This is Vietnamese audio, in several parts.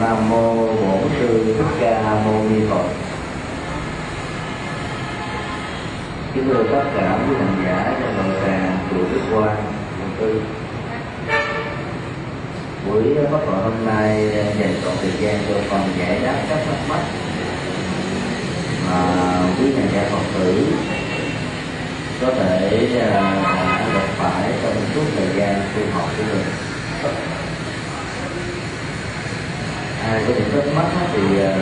nam mô bổn sư thích ca mâu ni phật. Kính thưa tất cả quý hành giả trong đạo tràng chùa đức Quang, quận tư. Buổi pháp hội hôm nay dành trọn thời gian cho phần giải đáp các thắc mắc mà quý hành giả phật tử có thể à, gặp phải trong suốt thời gian tu học của mình ai có những thắc mắc thì ờ,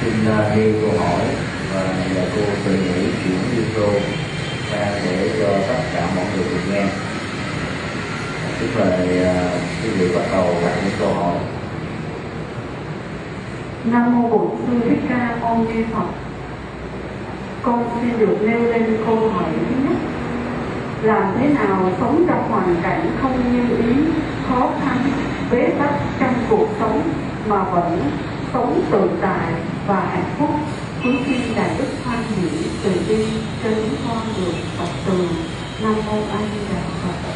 xin ờ, nêu câu hỏi và nhờ cô tự nghĩ chuyển video ra để cho tất cả mọi người được nghe Xin mời quý vị bắt đầu đặt những câu hỏi Nam mô Bổn sư Thích Ca Mâu Ni Phật. Con xin được nêu lên câu hỏi thứ nhất. Làm thế nào sống trong hoàn cảnh không như ý, khó khăn, bế tắc trong cuộc sống mà vẫn sống tự tại và hạnh phúc. Chúng khi đại đức hoan hỷ từ bi cho những con được Phật từ. Nam mô A Di Đà Phật.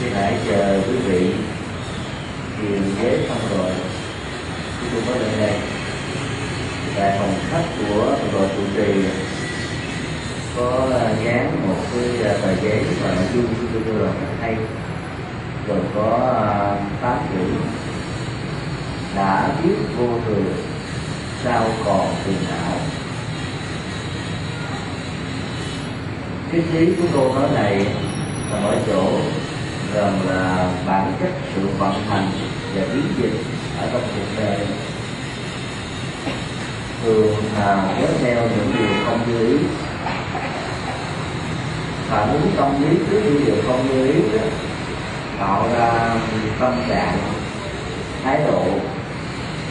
xin hãy chờ quý vị kiềm chế xong rồi. Chúng tôi có lên đây. Tại phòng khách của đội trụ trì có ờ, dán một cái ờ, tờ giấy và nội dung của tôi cho hay. Rồi có ờ, tám chữ. Đã biết vô thường, sao còn phiền não? Triết lý của câu nói này là ở chỗ rằng là bản chất sự vận hành và biến dịch ở trong cuộc đời. Thường là kéo theo những điều không như ý phản ứng tâm lý trước những điều không như ý đó, tạo ra tâm trạng thái độ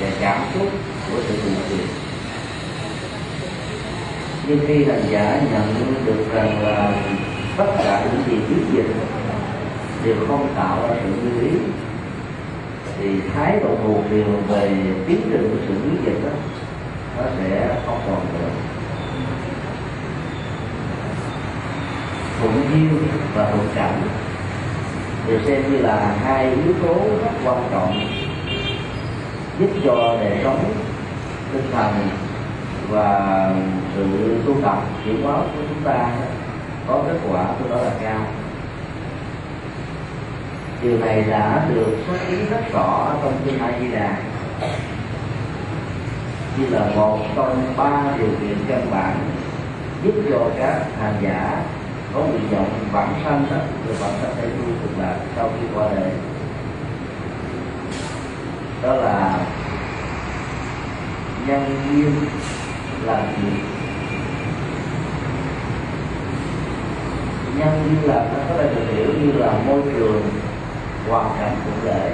và cảm xúc của sự buồn phiền. Nhưng khi hành giả nhận được rằng là tất cả những gì biến dịch đều không tạo ra sự như ý thì thái độ buồn điều về tiến trình của sự biến dịch đó nó sẽ không còn nữa thuận duyên và thuận cảnh. Được xem như là hai yếu tố rất quan trọng giúp cho đời sống tinh thần và sự tu tập chuyển hóa của chúng ta có kết quả của đó là cao. Điều này đã được xuất ý rất rõ trong kinh A Di Đà. Như là một trong ba điều kiện căn bản giúp cho các hành giả có nguyện vọng bản thân đó thì bản thân sẽ vui cực lạc sau khi qua đời. Đó là nhân duyên là gì nhân duyên là nó có thể được hiểu như là môi trường, hoàn cảnh cụ thể.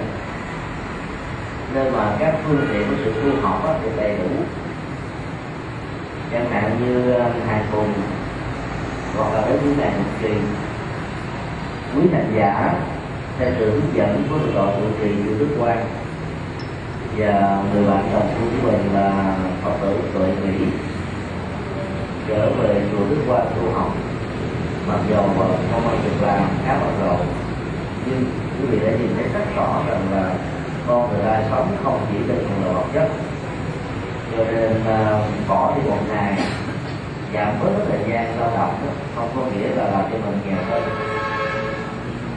Nơi mà các phương tiện của sự tu học thì đầy đủ. Chẳng hạn như à, hàng tuần hoặc là đến những ngày một quý hành giả theo sự hướng dẫn của đội đội trụ trì của đức quan và người bạn đồng của mình là phật tử tuệ mỹ, trở về chùa đức quan tu học. Mặc dù không có việc làm khá bận rộn, nhưng quý vị đã nhìn thấy rất rõ rằng là con người ta sống không chỉ đơn thuần là vật chất, cho nên à, bỏ đi một ngày giảm bớt thời gian lao động đó, không có nghĩa là làm cho mình nghèo hơn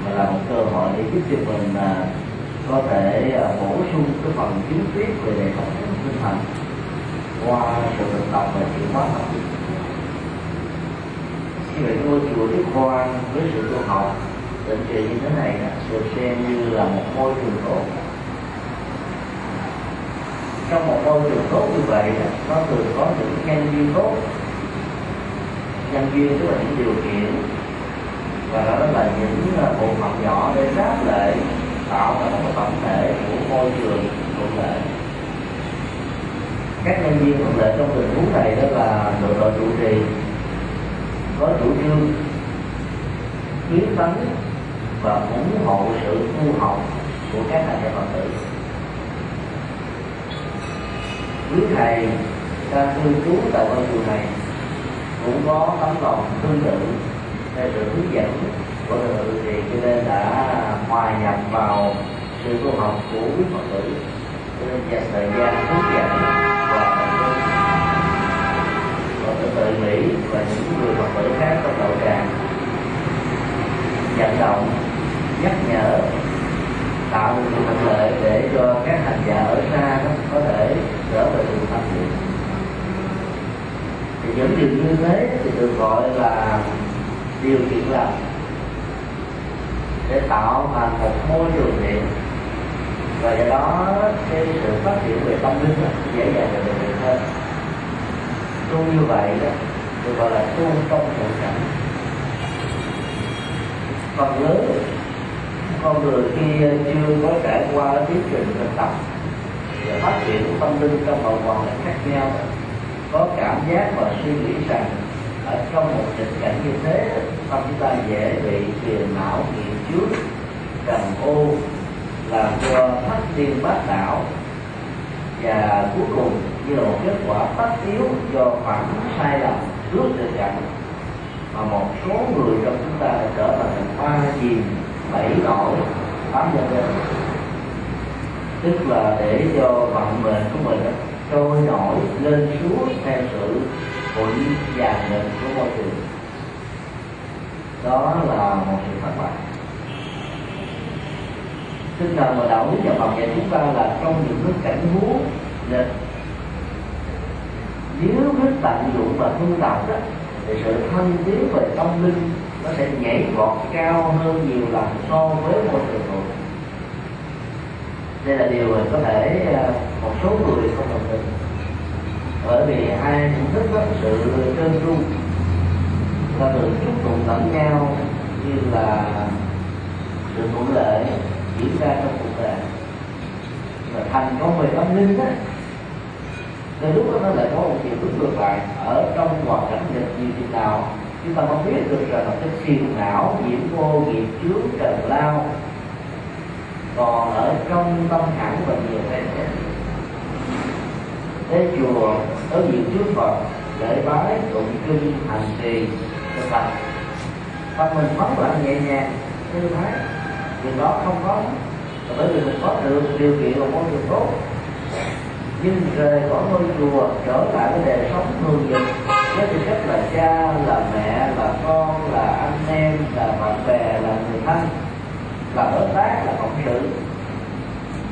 mà là một cơ hội để giúp cho mình à, có thể à, bổ sung cái phần kiến thức về đời sống tinh thần qua sự thực tập và chuyển hóa học khi vậy ngôi chùa Đức Quan với sự tu học định kỳ như thế này được xem như là một môi trường tốt. Trong một môi trường tốt như vậy nó thường có những nhân viên tốt nhân duyên tức là những điều kiện và đó là những ờ, bộ phận nhỏ để đáp lệ tạo ra một tổng thể của môi trường thuận lợi. Các nhân viên thuận lợi trong tình huống này đó là đội đội trụ trì, có chủ trương kiến tấn và ủng hộ sự tu học của các hành giả phật tử. Quý thầy đang cư trú tại ngôi chùa này cũng có tấm lòng tương tự theo sự hướng dẫn của thượng tự cho nên đã hòa nhập vào sự tu học của quý phật tử. Cho nên dành thời gian hướng dẫn và tận tâm và tự tự mỹ và những người phật tử khác trong đạo tràng vận động, nhắc nhở, tạo điều thuận lợi để cho các hành giả ở xa đó có thể trở về đường tham dự thì những điều như thế thì được gọi là điều kiện làm. Để tạo thành một môi trường thiện và do đó cái sự phát triển về tâm linh đó, dễ dàng được thực hiện hơn. Tu như vậy đó được gọi là tu trong thượng cảnh phần lớn con người khi chưa có trải qua cái tiến trình thực tập và phát triển tâm linh trong mọi hoàn cảnh khác nhau có cảm giác và suy nghĩ rằng ở trong một tình cảnh như thế tâm chúng ta dễ bị phiền não, nghiện trước trầm ô, làm cho thất tiên bát đảo và cuối cùng, như là một kết quả tất yếu do phản sai lầm trước tình cảnh, mà một số người trong chúng ta đã trở thành ba chìm bảy nổi tám nhân lên tức là để cho vận mệnh của mình trôi nổi lên xuống theo sự hội và định của môi trường đó là một sự thất bại. Tinh thần mà đạo đức và Phật dạy chúng ta là trong những cái cảnh huống lịch nếu biết tận dụng và tu tập đó, thì sự thân tiến về tâm linh nó sẽ nhảy vọt cao hơn nhiều lần so với môi trường đây là điều có thể ờ, một số người không đồng tình. Bởi vì ai cũng thích có sự trơn tru. Và sự chúc tụng lẫn nhau như là sự thuận lợi diễn ra trong cuộc đời. Và thành công về tâm linh đó, nên lúc đó nó lại có một chiều hướng ngược lại ở trong hoàn cảnh nghịch như thế nào. Chúng ta không biết được rằng là cái phiền não, nhiễm vô nghiệp chướng, trần lao còn ở trong tâm khẳng và nhiều thế thế chùa tới nhiều trước phật lễ bái tụng kinh hành trì, thực tập. Tâm mình phóng lại nhẹ nhàng, thư thái. Điều đó không có, bởi vì mình có được điều kiện và môi trường tốt. Nhưng rời khỏi ngôi chùa, trở lại với đời sống thường nhật, với tư cách là cha, là mẹ, là con, là anh em, là bạn bè, là người thân là đối tác là cộng sự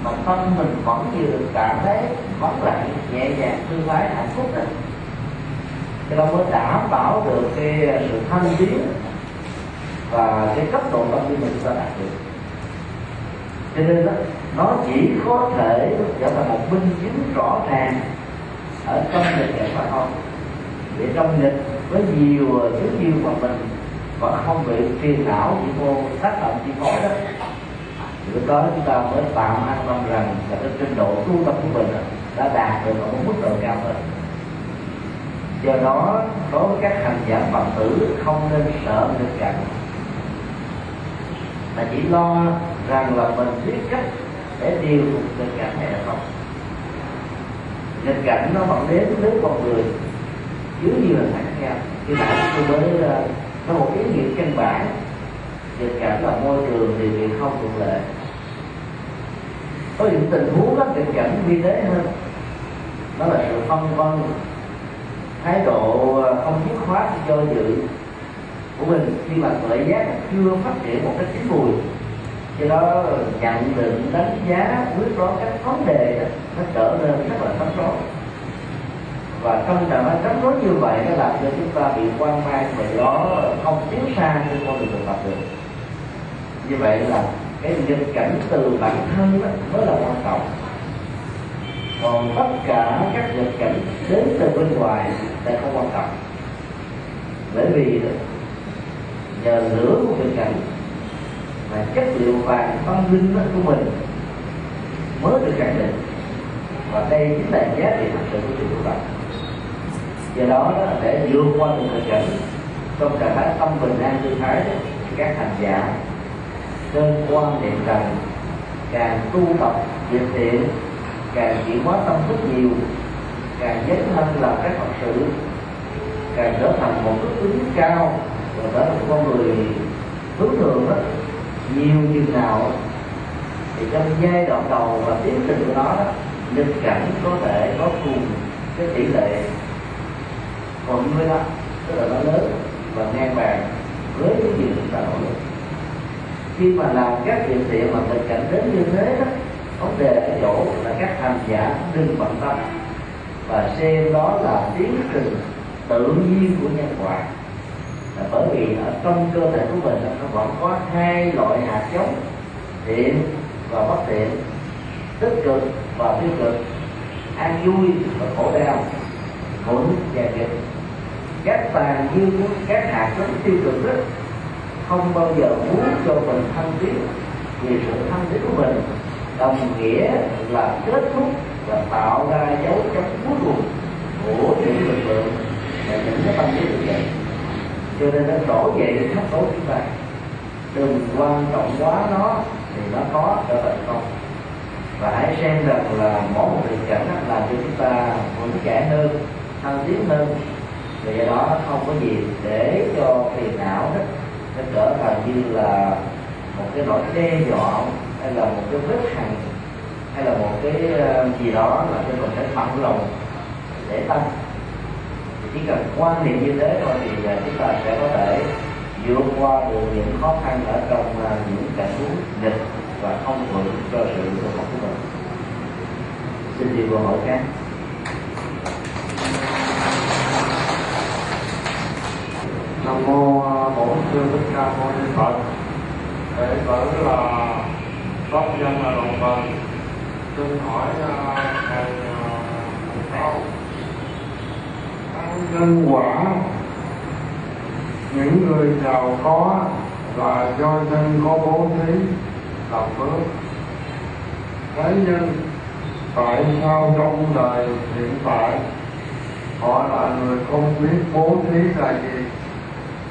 mà tâm mình vẫn chưa được cảm thấy vắng lặng nhẹ nhàng thư thái hạnh phúc này. Thì nó mới đảm bảo được cái à, sự thanh tiến và cái cấp độ tâm linh mình chúng ta đạt được. Cho nên đó, nó chỉ có thể trở thành một minh chứng rõ ràng ở trong lịch nghệ mà thôi. Để trong lịch với nhiều à, thứ nhiều mà mình vẫn không bị phiền não chỉ vô tác động chi phối đó lúc đó chúng ta mới tạm an tâm rằng là cái trình độ tu tập của mình đã đạt được ở một mức độ cao hơn. Do đó, đối với các hành giả phật tử không nên sợ nghịch cảnh. Mà chỉ lo rằng là mình biết cách để điều phục nghịch cảnh này là không. Nghịch cảnh nó vẫn đến với con người dưới nhiều hình khác khi như nãy tôi mới có một ý nghĩa căn bản. Nghịch cảnh là môi trường thì việc không thuận lợi có những tình huống rất nghịch cảnh vi tế hơn. Đó là sự phân vân thái độ ờ, không dứt khoát do dự của mình khi mà tuệ giác chưa phát triển một cách chín mùi. Do đó ờ, nhận định đánh giá quyết đoán các vấn đề đó, nó trở nên rất là rắc rối và trong trạng thái rắc rối như vậy nó làm cho chúng ta bị quan mang và đó không tiến xa trên con đường thực tập được. Như vậy là cái nghịch cảnh từ bản thân đó mới là quan trọng. Còn tất cả các nghịch cảnh đến từ bên ngoài sẽ không quan trọng. Bởi vì nhờ lửa của nghịch cảnh mà chất liệu vàng tâm linh đó của mình mới được khẳng định. Và đây chính là giá trị thực sự của sự tu tập. Do đó để vượt qua được nghịch cảnh, trong trạng thái tâm bình an tư thái các hành giả nên quan niệm rằng càng tu tập việc thiện, càng chuyển hóa tâm thức nhiều, càng dấn thân làm các phật sự, càng trở thành một đức tính cao và trở thành con người hướng thường đó, nhiều chừng nào thì trong giai đoạn đầu và tiến trình của nó đó, nghịch cảnh có thể có cùng cái tỷ lệ. Còn với đó, tức là nó lớn và ngang bằng với cái gì chúng ta nỗ lực khi mà làm các việc thiện mà tình cảnh đến như thế đó, vấn đề ở chỗ là các hành giả đừng bận tâm. Và xem đó là tiến trình tự nhiên của nhân quả. Là bởi vì ở trong cơ thể của mình nó vẫn có hai loại hạt giống, thiện và bất thiện, tích cực và tiêu cực, an vui và khổ đau thuận và nghịch. Các tàn dư của các hạt giống tiêu cực đó không bao giờ muốn cho mình thăng tiến vì sự thăng tiến của mình đồng nghĩa là kết thúc và tạo ra dấu chấm cuối cùng của những lực lượng và những cái tâm lý như vậy. Cho nên nó trỗi dậy để khắc tối chúng ta. Đừng quan trọng quá nó thì nó có trở thành không. Và hãy xem rằng là mỗi một tình cảnh làm cho chúng ta vững chãi hơn thăng tiến hơn. Vì do đó nó không có gì để cho phiền não đó nó trở thành như là một cái nỗi đe dọa hay là một cái vết hằn hay là một cái ờ, gì đó là cho mình phải bằng lòng để tăng. Chỉ cần quan niệm như thế thôi thì ờ, chúng ta sẽ có thể vượt qua được những khó khăn ở trong ờ, những cảnh huống nghịch và không vượt cho sự tu học của mình. Xin đi câu hỏi khác nam mô bổn sư thích ca mâu ni phật đệ tử là pháp nhân là đồng bằng. Xin hỏi à, thầy à, câu nhân quả, những người giàu có là do nhân có bố thí, làm phước. Thế nhưng tại sao trong đời hiện tại? Họ là người không biết bố thí là gì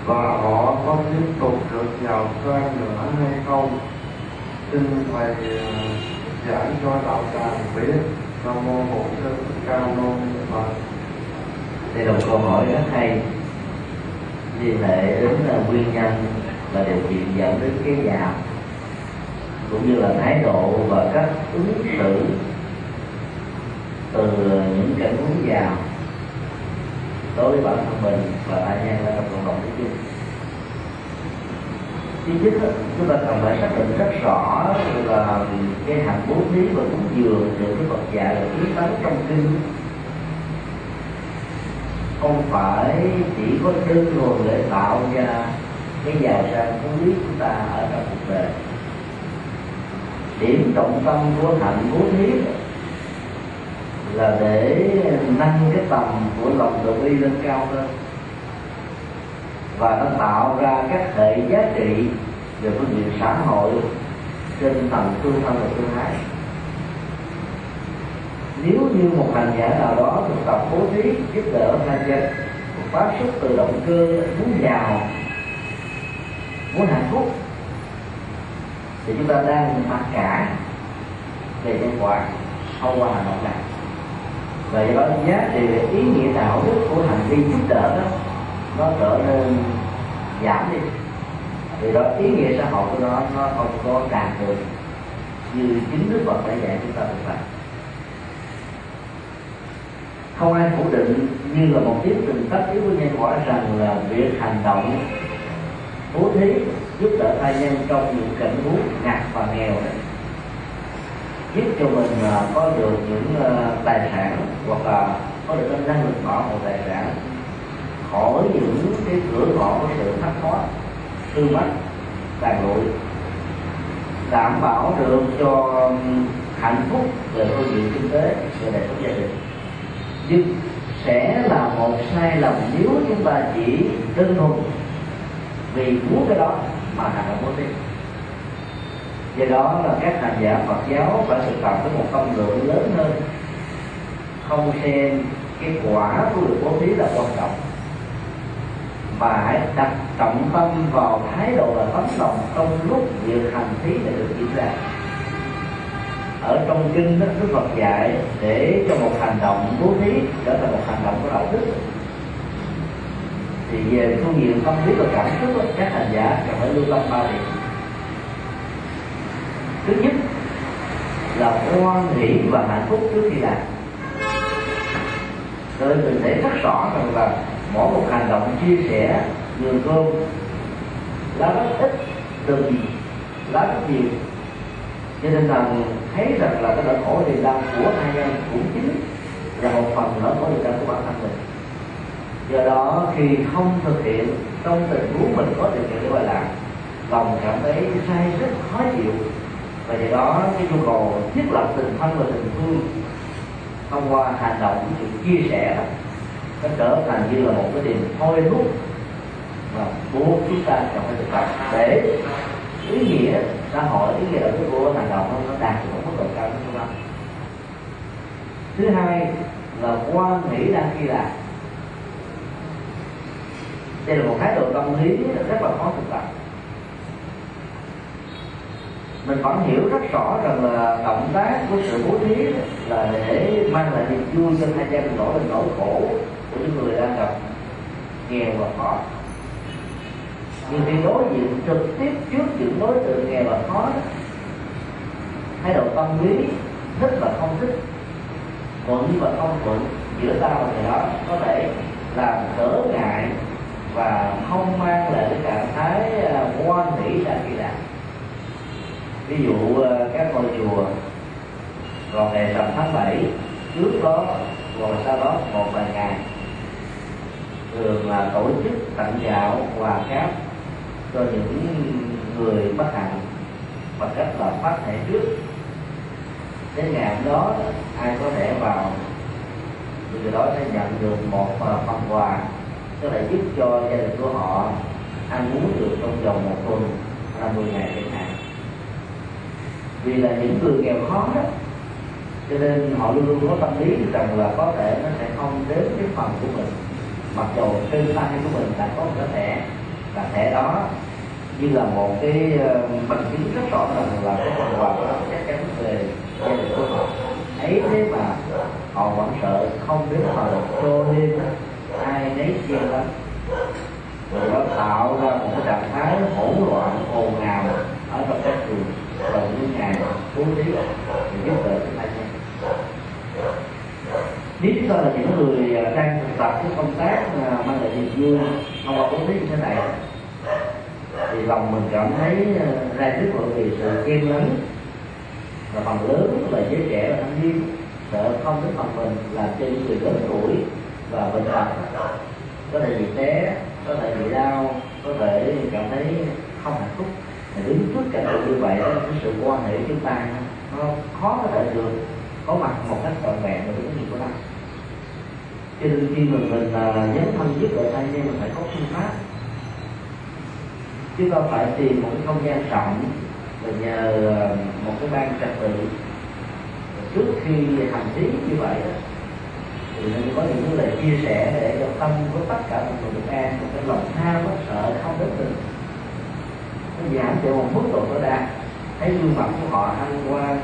và họ có tiếp tục được giàu sang nữa hay không? Xin thầy à, giải cho đạo tràng biết. Nam mô bổn sư cao ca mâu phật. Đây là một câu hỏi rất hay. Liên hệ đến là nguyên nhân và điều kiện dẫn đến cái giàu cũng như là thái độ và cách ứng xử từ những cảnh huống giàu đối với bản thân mình và tại nhân là trong cộng đồng nói chung thứ nhất chúng ta cần phải xác định rất rõ là cái hạnh bố thí và cúng dường được cái vật dạy được tiến tấn trong kinh. Không phải chỉ có đơn thuần để tạo ra cái giàu sang phú quý chúng ta ở trong cuộc đời. Điểm trọng tâm của hạnh bố thí là để nâng cái tầm của lòng từ bi lên cao hơn. Và nó tạo ra các hệ giá trị về phương diện xã hội trên tầng tương thân và tương ái. Nếu như một hành giả nào đó thực tập bố thí, giúp đỡ tha nhân phát xuất từ động cơ muốn giàu, muốn hạnh phúc, thì chúng ta đang mặc cả về nhân quả thông qua hành động này và do đó giá trị về ý nghĩa đạo đức của hành vi giúp đỡ đó, nó trở nên giảm đi. Vì đó, ý nghĩa xã hội của nó nó không có đạt được như chính đức phật đã dạy chúng ta được vậy. Không ai phủ định như là một tiến từng tất yếu của nhân quả rằng là việc hành động bố thí giúp đỡ thai nhân trong những cảnh huống ngặt và nghèo. đấy giúp cho mình à, có được những à, tài sản hoặc là có được cái năng lực bảo hộ tài sản khỏi những cái cửa ngõ của sự thất thoát tư mất tàn lụi đảm bảo được cho hạnh phúc về phương diện kinh tế về đời sống gia đình. Nhưng sẽ là một sai lầm nếu chúng ta chỉ đơn thuần vì muốn cái đó mà hành động bố thí do đó là các hành giả Phật giáo phải thực tập với một tâm lượng lớn hơn. Không xem cái quả của việc bố thí là quan trọng mà hãy đặt trọng tâm vào thái độ là tấm lòng trong lúc việc hành thí để được diễn ra. Ở trong kinh đó, Đức Phật dạy để cho một hành động bố thí trở thành một hành động của đạo đức. Thì về phương diện tâm lý và cảm xúc các hành giả cần phải lưu tâm ba điểm thứ nhất là hoan hỷ và hạnh phúc trước khi làm. Rồi mình thấy rất rõ rằng là mỗi một hành động chia sẻ nhường cơm, lá rất ít đừng lá rất nhiều. Cho nên là thấy rằng là cái nỗi khổ thì đang của hai nhân cũng chính là một phần nỗi khổ niềm đau của bản thân mình. Do đó, khi không thực hiện trong tình huống mình có điều kiện để gọi làm, lòng cảm thấy sai rất khó chịu và do đó cái nhu cầu thiết lập tình thân và tình thương thông qua hành động sự chia sẻ nó trở thành như là một cái điểm thôi thúc và buộc chúng ta trong cái thực tập. Để ý nghĩa xã hội, ý nghĩa đạo cái của hành động nó đạt được một mức độ cao hơn không thứ hai là quan nghĩ đang khi làm. Đây là một thái độ tâm lý rất là khó thực tập mình vẫn hiểu rất rõ rằng là động tác của sự bố thí là để mang lại niềm vui cho hai gia đình nỗi nỗi khổ của những người đang gặp nghèo và khó. Nhưng khi đối diện trực tiếp trước những đối tượng nghèo và khó, thái độ tâm lý thích và không thích, thuận và không thuận giữa ta và người đó có thể làm trở ngại và không mang lại cái trạng thái à, quan hỷ là kỳ lạ ví dụ ờ, các ngôi chùa vào ngày rằm tháng 7 trước đó hoặc sau đó một vài ngày, thường là tổ chức tặng gạo, quà cáp cho những người bất hạnh bằng cách là phát thẻ trước. Đến ngày hôm đó, ai có thể vào thì người đó sẽ nhận được một ờ, phần quà có thể giúp cho gia đình của họ ăn uống được trong vòng một tuần, là 10 ngày chẳng hạn vì là những người nghèo khó đó, cho nên họ luôn luôn có tâm lý rằng là có thể nó sẽ không đến cái phần của mình. Mặc dù trên tay của mình đã có một cái thẻ và thẻ đó như là một cái ờ, bằng chứng rất rõ ràng là cái phần quà đó chắc chắn về gia đình của họ. Ấy thế mà họ vẫn sợ không đến phần cho nên ai nấy chia lắm. Rồi nó tạo ra một cái trạng thái hỗn loạn ồn ào ở trong các trường và những bố thí thì giúp đỡ chúng ta nha nếu chúng ta là những người à, đang thực tập cái công tác à, mang lại niềm vui. Thông qua bố thí như thế này. Thì lòng mình cảm thấy à, ra trước mọi người sự kiên lớn và phần lớn là giới trẻ và thanh niên sợ không đến phần mình là cho những người lớn tuổi và bệnh tật có thể bị té, có thể bị đau, có thể cảm thấy không hạnh phúc mà đứng trước cảnh tượng như vậy cái sự quan hệ chúng ta nó khó có thể được có mặt một cách trọn vẹn và đúng gì của nó. Cho nên khi mình à, mình uh, nhấn thân giúp đỡ tay nhưng mình phải có phương pháp. Chúng ta phải tìm một cái không gian rộng và nhờ à, một cái ban trật tự. Trước khi hành lý như vậy thì nên có những lời chia sẻ để cho tâm của tất cả mọi người được an một cái lòng tham bất sợ không đến được giảm thiểu một mức độ tối đa. Thấy gương mặt của họ hăng qua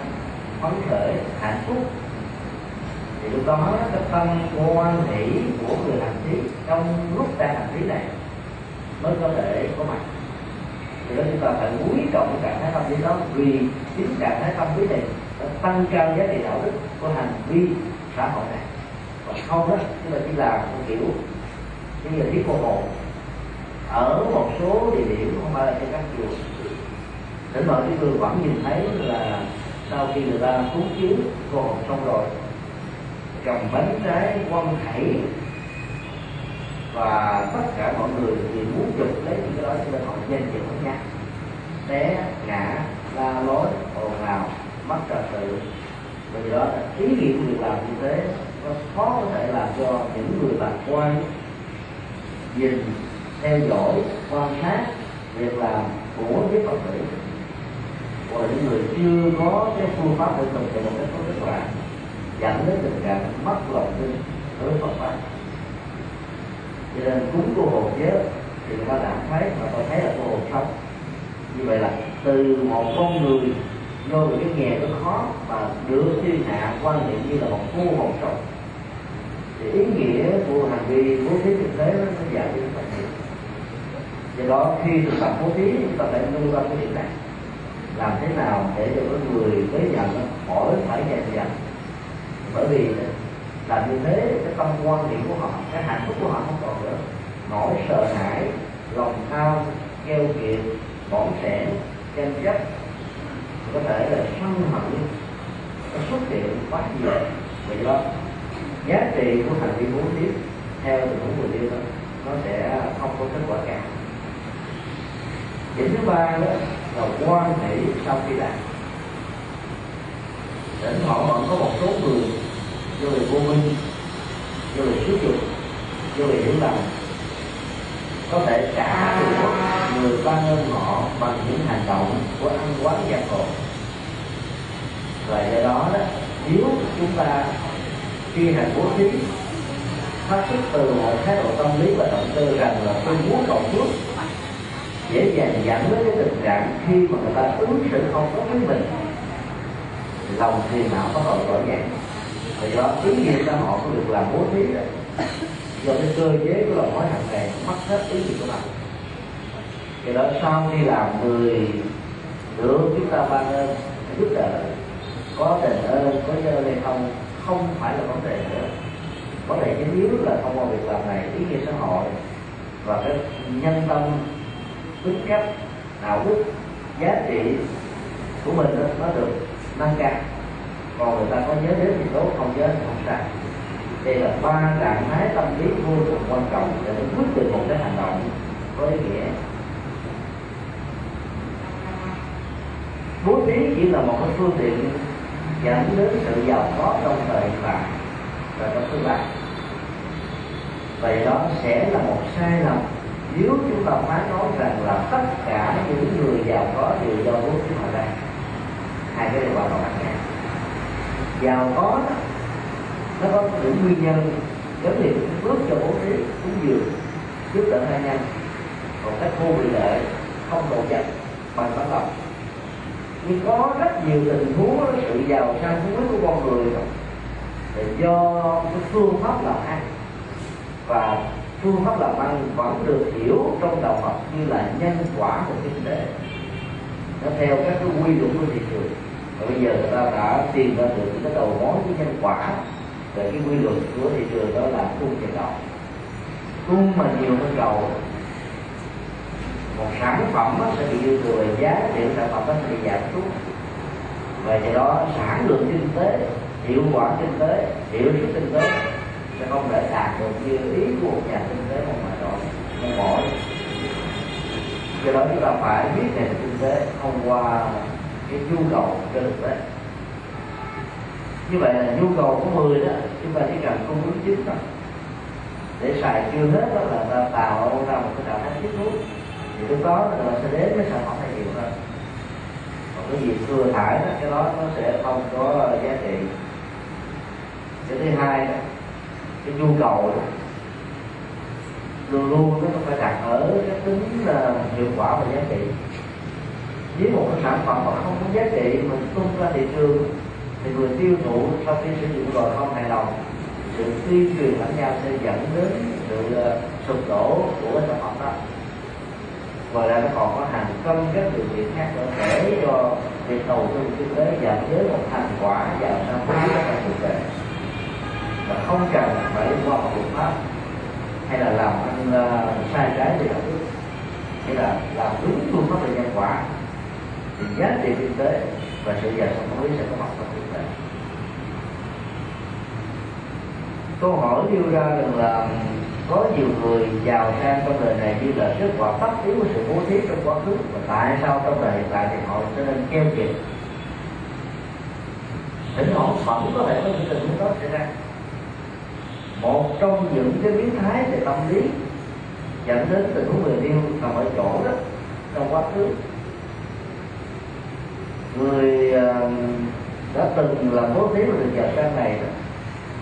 phấn khởi, hạnh phúc. Thì lúc đó cái tâm quan hỷ của người hành thí trong lúc đang hành thí này mới có thể có mặt. Thì đó chúng ta phải quý trọng cái trạng thái tâm lý đó vì chính trạng thái tâm lý này đã tăng cao giá trị đạo đức của hành vi xã hội này. Còn không đó, chúng ta chỉ làm một kiểu như là thiết cô hồn ở một số địa điểm, không phải là trên các chùa. Đến mọi cái người vẫn nhìn thấy là sau khi người ta cúng chiếu cô hồn xong rồi cầm bánh trái quăng thảy. Và tất cả mọi người thì muốn chụp lấy những cái đó cho nên họ danh dự không nhắc té, ngã, la lối, ồn ào, mất trật tự. Và do đó ý nghĩa của việc làm như thế, nó khó có thể làm cho những người lạc quan nhìn theo dõi, quan sát việc làm của với phật tử. Hoặc là những người chưa có cái phương pháp để thực hiện một cách có kết quả dẫn đến tình trạng mất lòng tin đối với Phật pháp. Cho nên cúng của hồn chết thì người ta đã thấy, mà tôi thấy là cô hồn sống như vậy là từ một con người do vì cái nghề nó khó mà đưa thiên hạ quan niệm như là một cô hồn sống. Thì ý nghĩa của hành vi bố thí thực tế nó nó giảm đi rất nhiều do đó khi thực tập bố thí, chúng ta phải nâng tâm cái điểm này làm thế nào để cho cái người tới nhận khỏi phải nhận nhận bởi vì làm như thế, cái tâm quan niệm của họ, cái hạnh phúc của họ không còn nữa. Nỗi sợ hãi, lòng tham, keo kiệt, bỏng sẻ tranh chấp có thể là sân hận, nó xuất hiện quá nhiều. Vì đó, giá trị của hành vi bố thí theo tình huống người yêu đó nó sẽ không có kết quả cả điểm thứ ba đó là quan hệ sau khi làm thỉnh thoảng vẫn có một số người, do vì vô minh, do vì xúi dục, do vì hiểu lầm, có thể trả đũa người ta ơn họ bằng những hành động của ăn quán gia cồn. Và do đó đó, nếu chúng ta khi hành bố thí, phát xuất từ một thái độ tâm lý và động cơ rằng là tôi muốn cầu phước dễ dàng dẫn đến cái tình trạng khi mà người ta ứng xử không tốt với mình. Lòng thì não bắt đầu rõ ràng. Vì đó ý nghĩa xã hội của việc làm bố thí rồi, do cái cơ chế của lòng hối hận này mất hết ý nghĩa của bạn, thì đó sau khi làm người được chúng ta ban ơn giúp đỡ có đền ơn có nhớ hay không không phải là vấn đề nữa. Vấn đề chính yếu là thông qua việc làm này ý nghĩa xã hội và cái nhân tâm tính cách đạo đức giá trị của mình đó, nó được nâng cao. Còn người ta có nhớ đến thì tốt không nhớ thì không sao đây là ba trạng thái tâm lý vô cùng quan trọng để quyết định một cái hành động có ý nghĩa. Bố trí chỉ là một cái phương tiện dẫn đến sự giàu có trong thời đại và trong tương lai. Vậy đó sẽ là một sai lầm nếu chúng ta phán nói rằng là tất cả những người giàu có đều do bố thí mà ra hai cái điều hoàn toàn khác nhau. Giàu có đó, nó có những nguyên nhân gắn liền bước cho bố thí cúng dường giúp đỡ hai nhân còn cách vô bị lệ không độ chặt bằng tấm lòng. Nhưng có rất nhiều tình huống sự giàu sang phú quý của con người. Là do cái phương pháp làm ăn và phương pháp làm ăn vẫn được hiểu trong đạo Phật như là nhân quả của kinh tế. Nó theo các cái quy luật của thị trường. Và bây giờ người ta đã tìm ra được những cái đầu mối của nhân quả. Về cái quy luật của thị trường đó là cung và cầu. Cung mà nhiều hơn cầu, một sản phẩm nó sẽ bị dư thừa giá trị sản phẩm nó sẽ bị giảm xuống. Và do đó sản lượng kinh tế, hiệu quả kinh tế, hiệu suất kinh tế sẽ không để đạt được như ý của một nhà kinh tế một mà rồi một mỗi do đó chúng ta phải biết nền kinh tế thông qua cái nhu cầu trên thực tế. Như vậy là nhu cầu của người đó, chúng ta chỉ cần cung ứng chính thôi để xài chưa hết đó là ta tạo ra một cái trạng thái tiếp nối. Thì lúc đó là sẽ đến với sản phẩm này nhiều hơn. Còn cái gì thừa thải đó, cái đó nó sẽ không có giá trị. Cái thứ hai đó cái nhu cầu đó, luôn luôn nó phải đặt ở cái tính uh, hiệu quả và giá trị. Với một cái sản phẩm mà không có giá trị mình tung ra thị trường thì người tiêu thụ sau khi sử dụng rồi không hài lòng sự tuyên truyền lẫn nhau sẽ dẫn đến sự uh, sụp đổ của cái sản phẩm đó. Ngoài ra nó còn có hàng trăm các điều kiện khác nữa để cho việc đầu tư kinh tế dẫn đến một thành quả vào sang phú các là thực tế và không cần phải qua một biện pháp hay là làm ăn uh, sai trái về đạo đức hay là làm đúng phương pháp về nhân quả thì giá trị kinh tế và sự giàu sang phú sẽ có mặt trong thực tế. Câu hỏi nêu ra rằng là có nhiều người giàu sang trong đời này như là kết quả tất yếu của sự bố thí trong quá khứ và tại sao trong đời hiện tại thì họ trở nên keo kiệt? Thỉnh thoảng vẫn có thể có những tình huống đó xảy ra một trong những cái biến thái về tâm lý dẫn đến tình huống người yêu nằm ở chỗ đó, trong quá khứ. Người ờ, đã từng làm bố thí và được dạy sang này đó,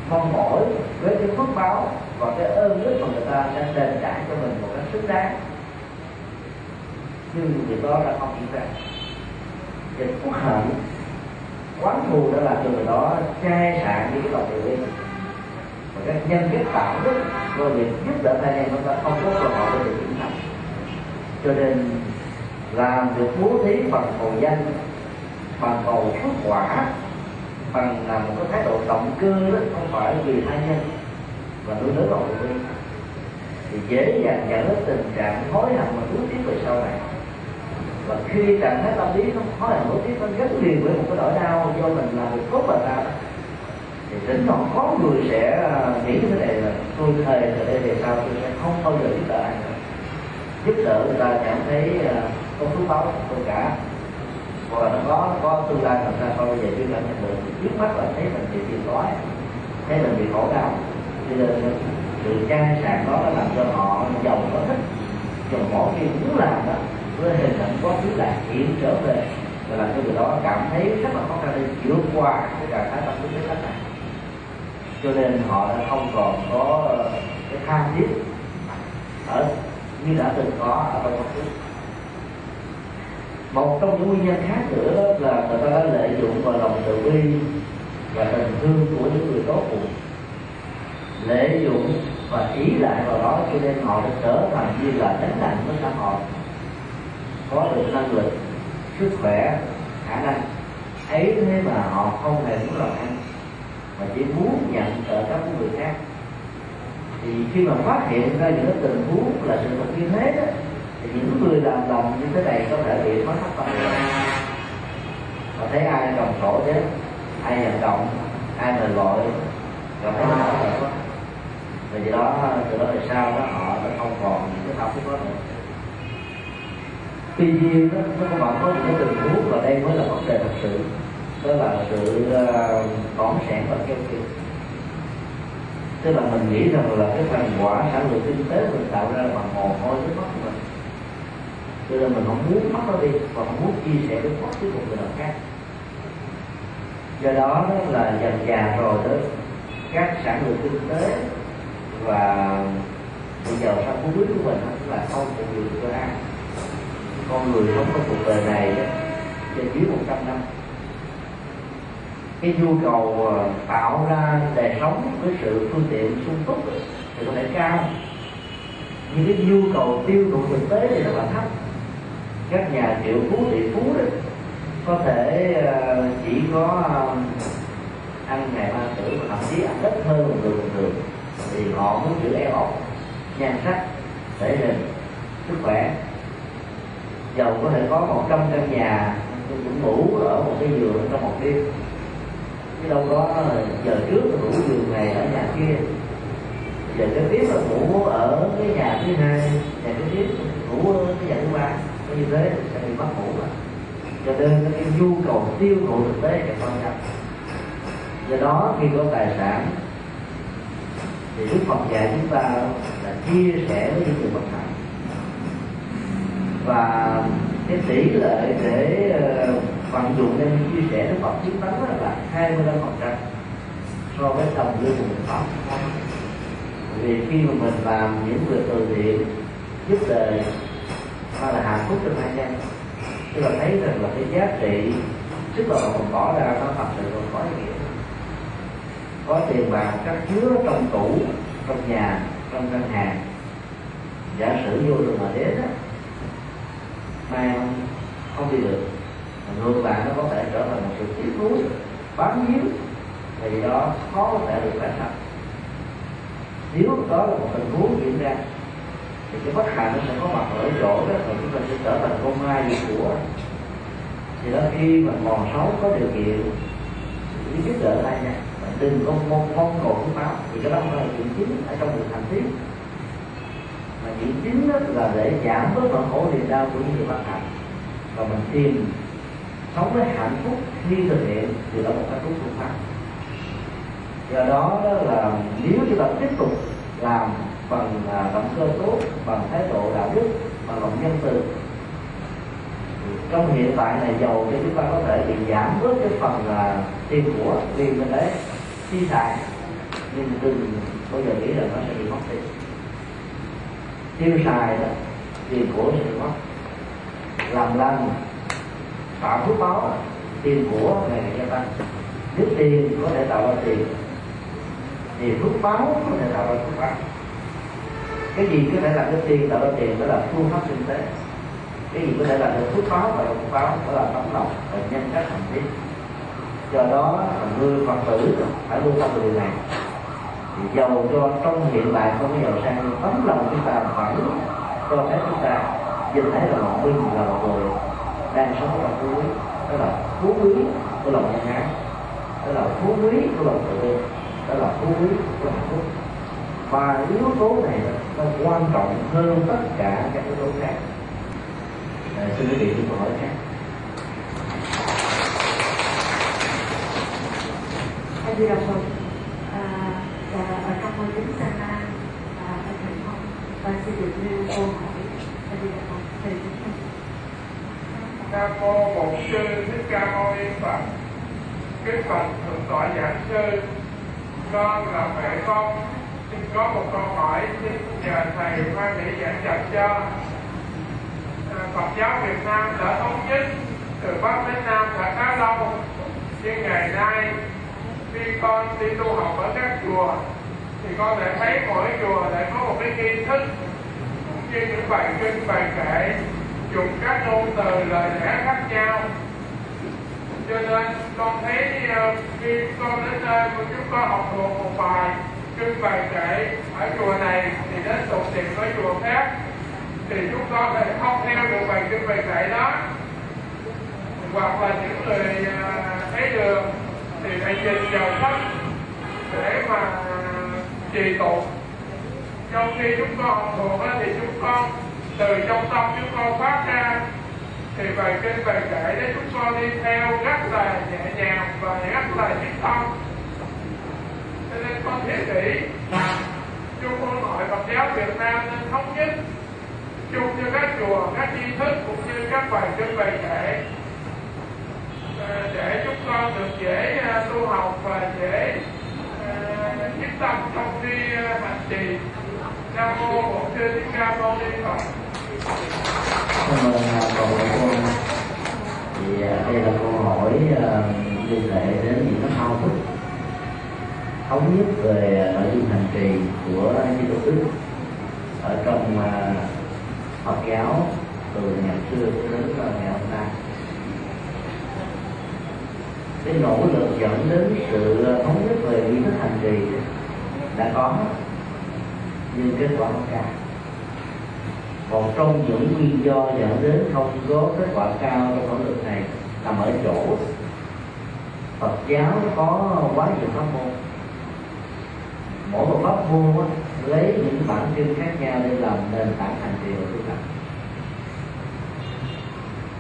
mong mỏi với cái phước báo và cái ơn đức mà người ta sẽ đền trả cho mình một cách xứng đáng. Nhưng việc đó là không diễn ra. Dịch quốc hận quán thù đã làm cho người đó chai sạn những cái lòng tự bi và các nhân cách tạo đức rồi việc giúp đỡ thai em chúng ta không có cơ hội để được trưởng thành. Cho nên, làm được bố thí bằng cầu danh, bằng cầu phước quả, bằng là một cái thái độ động cơ đó, không phải vì tha nhân và nuôi nới lòng từ thì dễ dàng dẫn đến tình trạng hối hận và nuối tiếc về sau này. Và khi trạng thái tâm lý nó hối hận, nuối tiếc, nó gắn liền với một cái nỗi đau do mình làm được tốt và ta thì đến còn có người sẽ à, nghĩ cái vấn này là tôi thề từ đây về sau tôi sẽ không bao giờ giúp đỡ ai nữa. Giúp đỡ người ta cảm thấy uh, có phước báo tôi cả. Hoặc là nó có có tương lai làm sao bao giờ chưa cảm nhận được trước mắt là thấy mình bị tiền đói thấy mình bị khổ đau. Cho nên à, sự trang sạc đó nó làm cho họ giàu có thích dòng mỗi khi muốn làm đó với hình ảnh quá khứ là hiện trở về. Và làm cho người đó cảm thấy rất là khó khăn để vượt qua cái trạng thái tâm lý cái cách này cho nên họ đã không còn có ờ, cái tham thiết. Ở như đã từng có ở trong quá khứ một trong những nguyên nhân khác nữa là người ta đã lợi dụng vào lòng từ bi và tình thương của những người tốt bụng lợi dụng và ý lại vào đó cho nên họ đã trở thành như là đánh nặng với xã hội. Có được năng lực, sức khỏe, khả năng. Ấy thế mà họ không hề muốn làm ăn mà chỉ muốn nhận trợ cấp của người khác. Thì khi mà phát hiện ra những cái tình huống là sự thật như thế đó thì những người làm lòng như thế này có thể bị mất thất tâm và thấy ai đồng khổ thế ai nhận động ai mời gọi gặp thấy nào là quá và do đó từ đó về sau đó họ đã không còn những cái tâm đó nữa. Tuy nhiên đó, nó các bạn có những cái tình huống và đây mới là vấn đề thật sự đó là sự ờ, uh, sản và keo kiệt. Tức là mình nghĩ rằng là cái thành quả sản lượng kinh tế mình tạo ra bằng mồ hôi nước mắt của mình. Cho nên mình không muốn mất nó đi và không muốn chia sẻ nước mắt với một người nào khác. Do đó, là dần già rồi đó các sản lượng kinh tế và bây giàu sang phú quý của mình cũng là không phục vụ cho ai con người sống trong cuộc đời này trên dưới một trăm năm cái nhu cầu ờ, tạo ra đời sống với sự phương tiện sung túc thì có thể cao. Nhưng cái nhu cầu tiêu thụ thực tế thì rất là thấp. Các nhà triệu phú, tỷ phú đó có thể ờ, chỉ có ờ, ăn ngày ba tử thậm chí ăn ít hơn một người bình thường thì họ muốn giữ eo ổn nhan sắc, thể hình, sức khỏe. Giàu có thể có một trăm căn nhà, cũng ngủ ở một cái giường trong một đêm chứ đâu có giờ trước là ngủ giường này ở nhà kia. Giờ kế tiếp là ngủ ở cái nhà thứ hai nhà kế tiếp ngủ ở cái nhà thứ ba. Như thế sẽ bị mất ngủ mà. Cho nên cái nhu cầu tiêu thụ thực tế là quan trọng. Do đó khi có tài sản thì đức phật dạy chúng ta là chia sẻ với những người bất hạnh và cái tỷ lệ để uh, vận dụng nên chia sẻ đức phật thắng rất là hai mươi lăm phần trăm so với đồng lương của mình có. Vì khi mà mình làm những việc từ thiện giúp đời hay là hạnh phúc cho hai nhân tức là thấy rằng là cái giá trị sức lao động mình bỏ ra nó thật sự còn có ý nghĩa. Có tiền bạc các chứa trong tủ trong nhà trong ngân hàng. Giả sử vô được mà đến á mai không, không đi được ngược lại nó có thể trở thành một sự tiếc nuối bám víu, thì đó khó có thể được phát thành nếu đó là một tình huống diễn ra, thì cái bất hạnh nó sẽ có mặt ở chỗ đó và chúng ta sẽ trở thành con mai gì của thì đó, khi mà còn sống có điều kiện, thì giúp đỡ ai nha bạn đừng có mong mong cầu cái máu thì cái đó không phải là chuyện chính ở trong việc thành tiến mà chuyện chính đó là để giảm bớt nỗi khổ niềm đau của những người bất hạnh. Và mình tìm sống với hạnh phúc khi thực hiện thì đó là một hạnh đúng phương pháp. Do đó, đó là nếu chúng ta tiếp tục làm bằng à, động cơ tốt bằng thái độ đạo đức bằng lòng nhân từ trong hiện tại này giàu cho chúng ta có thể bị giảm bớt cái phần là tiền của vì mình đấy chi xài. Nhưng đừng bao giờ nghĩ là nó sẽ bị mất tiền. tiêu xài đó tiền của sẽ bị mất. Làm lành tạo phước báo, tiền của ngày ngày gia tăng nếu tiền có thể tạo ra tiền, thì phước báo có thể tạo ra phước báo. Cái gì có thể làm cho tiền tạo ra tiền đó là phương pháp kinh tế. Cái gì có thể làm được phước báo và phước báo đó là tấm lòng và nhân cách thành thiết do đó người phật tử phải luôn tâm điều này. Thì giàu cho trong hiện tại không có giàu sang tấm lòng chúng ta phải cho phép chúng ta nhìn thấy là một minh là một người đang sống trong phú quý đó là phú quý của lòng nhân ái. Đó là phú quý của lòng tự bi đó là phú quý của hạnh phúc. Và yếu tố này nó quan trọng hơn tất cả các yếu tố khác. À, xin quý vị chúng câu hỏi khác. A Di Đà Phật à, và ở trong ngôi kính Sana và ở thầy không và xin được nêu câu hỏi A Di Đà Phật thầy kính thưa Nam mô Bổn sư Thích Ca Mâu Ni Phật. Kính bạch thượng tọa giảng sư, con là mẹ con, xin có một câu hỏi xin nhờ thầy khoan để giảng dạy cho. À, Phật giáo Việt Nam đã thống nhất từ Bắc đến Nam đã khá lâu, nhưng ngày nay khi con đi tu học ở các chùa thì con lại thấy mỗi chùa lại có một cái nghi thức cũng như những bài kinh bài kệ dùng các ngôn từ lời lẽ khác nhau. Cho nên, con thấy ờ, khi con đến nơi của chúng con học thuộc một bài, trưng bài kệ ở chùa này thì đến tụng niệm ở chùa khác, thì chúng con lại không theo được bài trưng bài kệ đó. Hoặc là những người ờ, thấy đường thì phải nhìn vào sách để mà ờ, trì tụng. Trong khi chúng con học thuộc thì chúng con từ trong tâm chúng con phát ra, thì bài kinh bài kệ để chúng con đi theo rất là nhẹ nhàng và rất là nhất tâm. Cho nên con thiết nghĩ chung con hội Phật giáo Việt Nam nên thống nhất chung cho các chùa, các tri thức cũng như các bài kinh bài kệ à, để chúng con được dễ à, tu học và dễ à, nhất tâm trong khi hành trì. Nam mô bổn sư thích ca mâu ni phật cảm ơn à, câu của cô thì đây là câu hỏi à, liên hệ đến những cái thao thức thống nhất về nội dung hành trì của Di Đức đức ở trong à, Phật giáo từ ngày xưa cho đến ngày hôm nay cái nỗ lực dẫn đến sự thống nhất về những cái hành trì đã có nhưng kết quả không cao còn trong những nguyên do dẫn đến không có kết quả cao trong nỗ lực này nằm ở chỗ Phật giáo có quá nhiều pháp môn. Mỗi một pháp môn á, lấy những bản kinh khác nhau để làm nền tảng hành trì của chúng ta.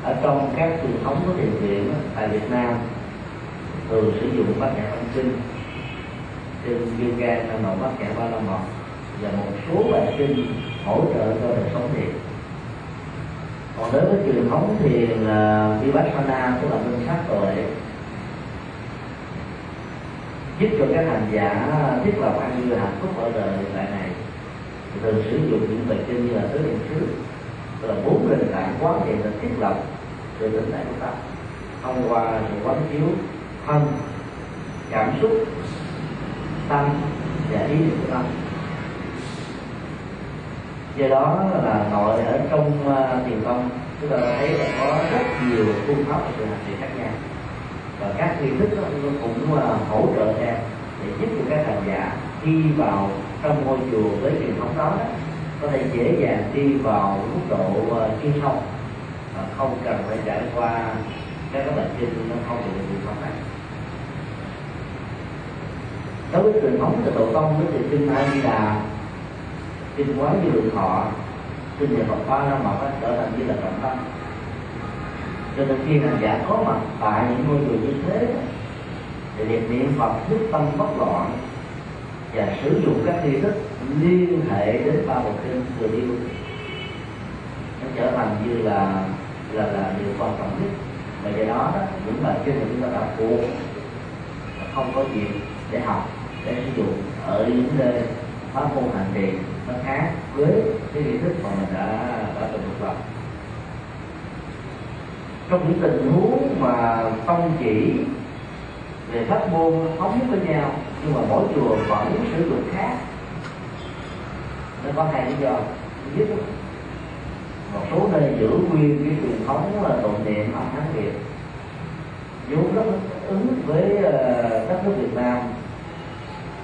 Ở trong các truyền thống của thiền viện tại Việt Nam thường sử dụng bát nhã tâm kinh. Kinh yoga gan tăng bát nhã ba la mật và một số bài kinh hỗ trợ cho đời sống thiền còn đối với truyền thống thiền uh, vipassana tức là minh sát tuệ giúp cho các hành giả thiết lập an vui hạnh phúc ở đời hiện tại này. Từ thường sử dụng những bài kinh như là tứ niệm xứ tức là bốn nền tảng quán thiện được thiết lập từ tỉnh tại chúng ta thông qua sự quán chiếu thân cảm xúc tâm và ý niệm của tâm do đó là nội ở trong ờ, uh, thiền tông chúng ta thấy là có rất nhiều phương pháp để sự hành trì khác nhau. Và các nghi thức đó, nó cũng uh, hỗ trợ em để giúp cho các hành giả đi vào trong ngôi chùa với truyền thống đó, đó có thể dễ dàng đi vào mức độ uh, chuyên sâu. Và không cần phải trải qua các cái bệnh kinh nó không được truyền thống này. Đối với truyền thống của tổ tông với thì kinh a di đà kinh quán như lượng thọ kinh nhà phật ba la mật trở thành như là trọng tâm cho nên khi hành giả có mặt tại những ngôi chùa như thế thì việc niệm phật thức tâm bất loạn và sử dụng các tri thức liên hệ đến ba bộ kinh vừa yêu nó trở thành như là là là điều quan trọng nhất. Và do đó, những bài kinh mà chúng ta đọc thuộc không có gì để học để sử dụng ở những nơi pháp môn hành thiền nó khác với cái kiến thức mà mình đã đã từng thực tập trong những tình huống mà không chỉ về pháp môn thống nhất với nhau, nhưng mà mỗi chùa vẫn sử dụng khác, nó có hai lý do. Nhất, một số nơi giữ nguyên cái truyền thống là tụng niệm âm hán việt, vốn rất ứng với ờ, đất nước Việt Nam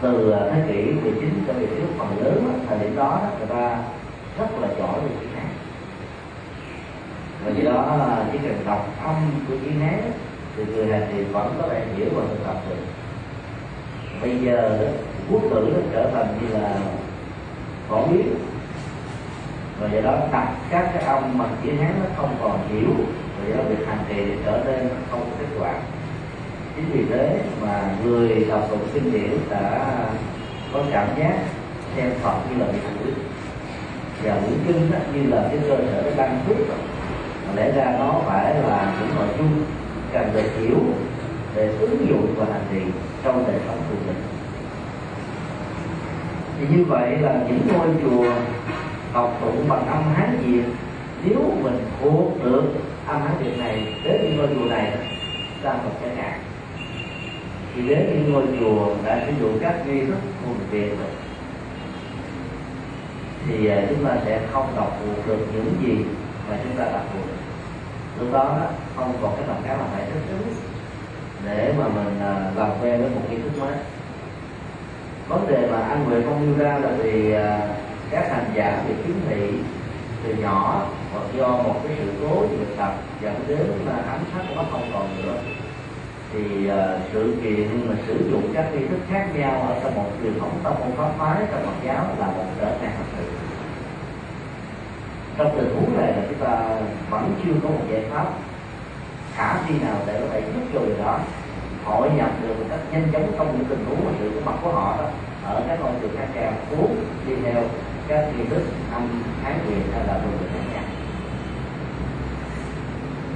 từ ờ, thế kỷ 19 cho về trước phần lớn thời điểm đó người ta rất là giỏi về chữ nén và do đó ờ, chỉ cần đọc âm của chữ nén thì người hành thì vẫn có thể hiểu và thực tập được. Bây giờ quốc ngữ nó trở thành như là phổ biến. Và do đó, đặt các cái âm mà chữ hán nó không còn hiểu và do đó việc hành trì trở nên không có kết quả chính vì thế mà người đọc tụng kinh điển đã có cảm giác xem phật như là bị và quyển kinh đó, như là cái cơ sở để ban phước mà lẽ ra nó phải là những nội dung cần được hiểu để ứng dụng và hành trì trong đời sống của mình. Thì như vậy là những ngôi chùa học tụng bằng âm hán việt nếu mình thuộc được âm hán việt này đến những ngôi chùa này ra một cái hạn thì đến những ngôi chùa đã sử dụng các nghi thức thuần việt rồi, thì à, chúng ta sẽ không đọc được những gì mà chúng ta đọc được. Lúc đó không còn cái lòng khác là phải thức ứng để mà mình à, làm quen với một kiến thức mới. Vấn đề mà anh Nguyễn không nêu ra là vì à, các hành giả bị kiến thị từ nhỏ hoặc do một cái sự cố việc tập dẫn đến là ám sát của nó không còn nữa thì uh, sự kiện mà sử dụng các nghi thức khác nhau ở trong một truyền thống tâm môn pháp phái trong Phật giáo là một trở ngại thật sự. Trong tình huống này là chúng ta vẫn chưa có một giải pháp. Khả thi nào để có thể giúp cho người đó hội nhập được một cách nhanh chóng trong những tình huống mà sự có mặt của họ đó ở các con trường khác nhau cuốn đi theo các nghi thức ăn, hán quyền hay là đồ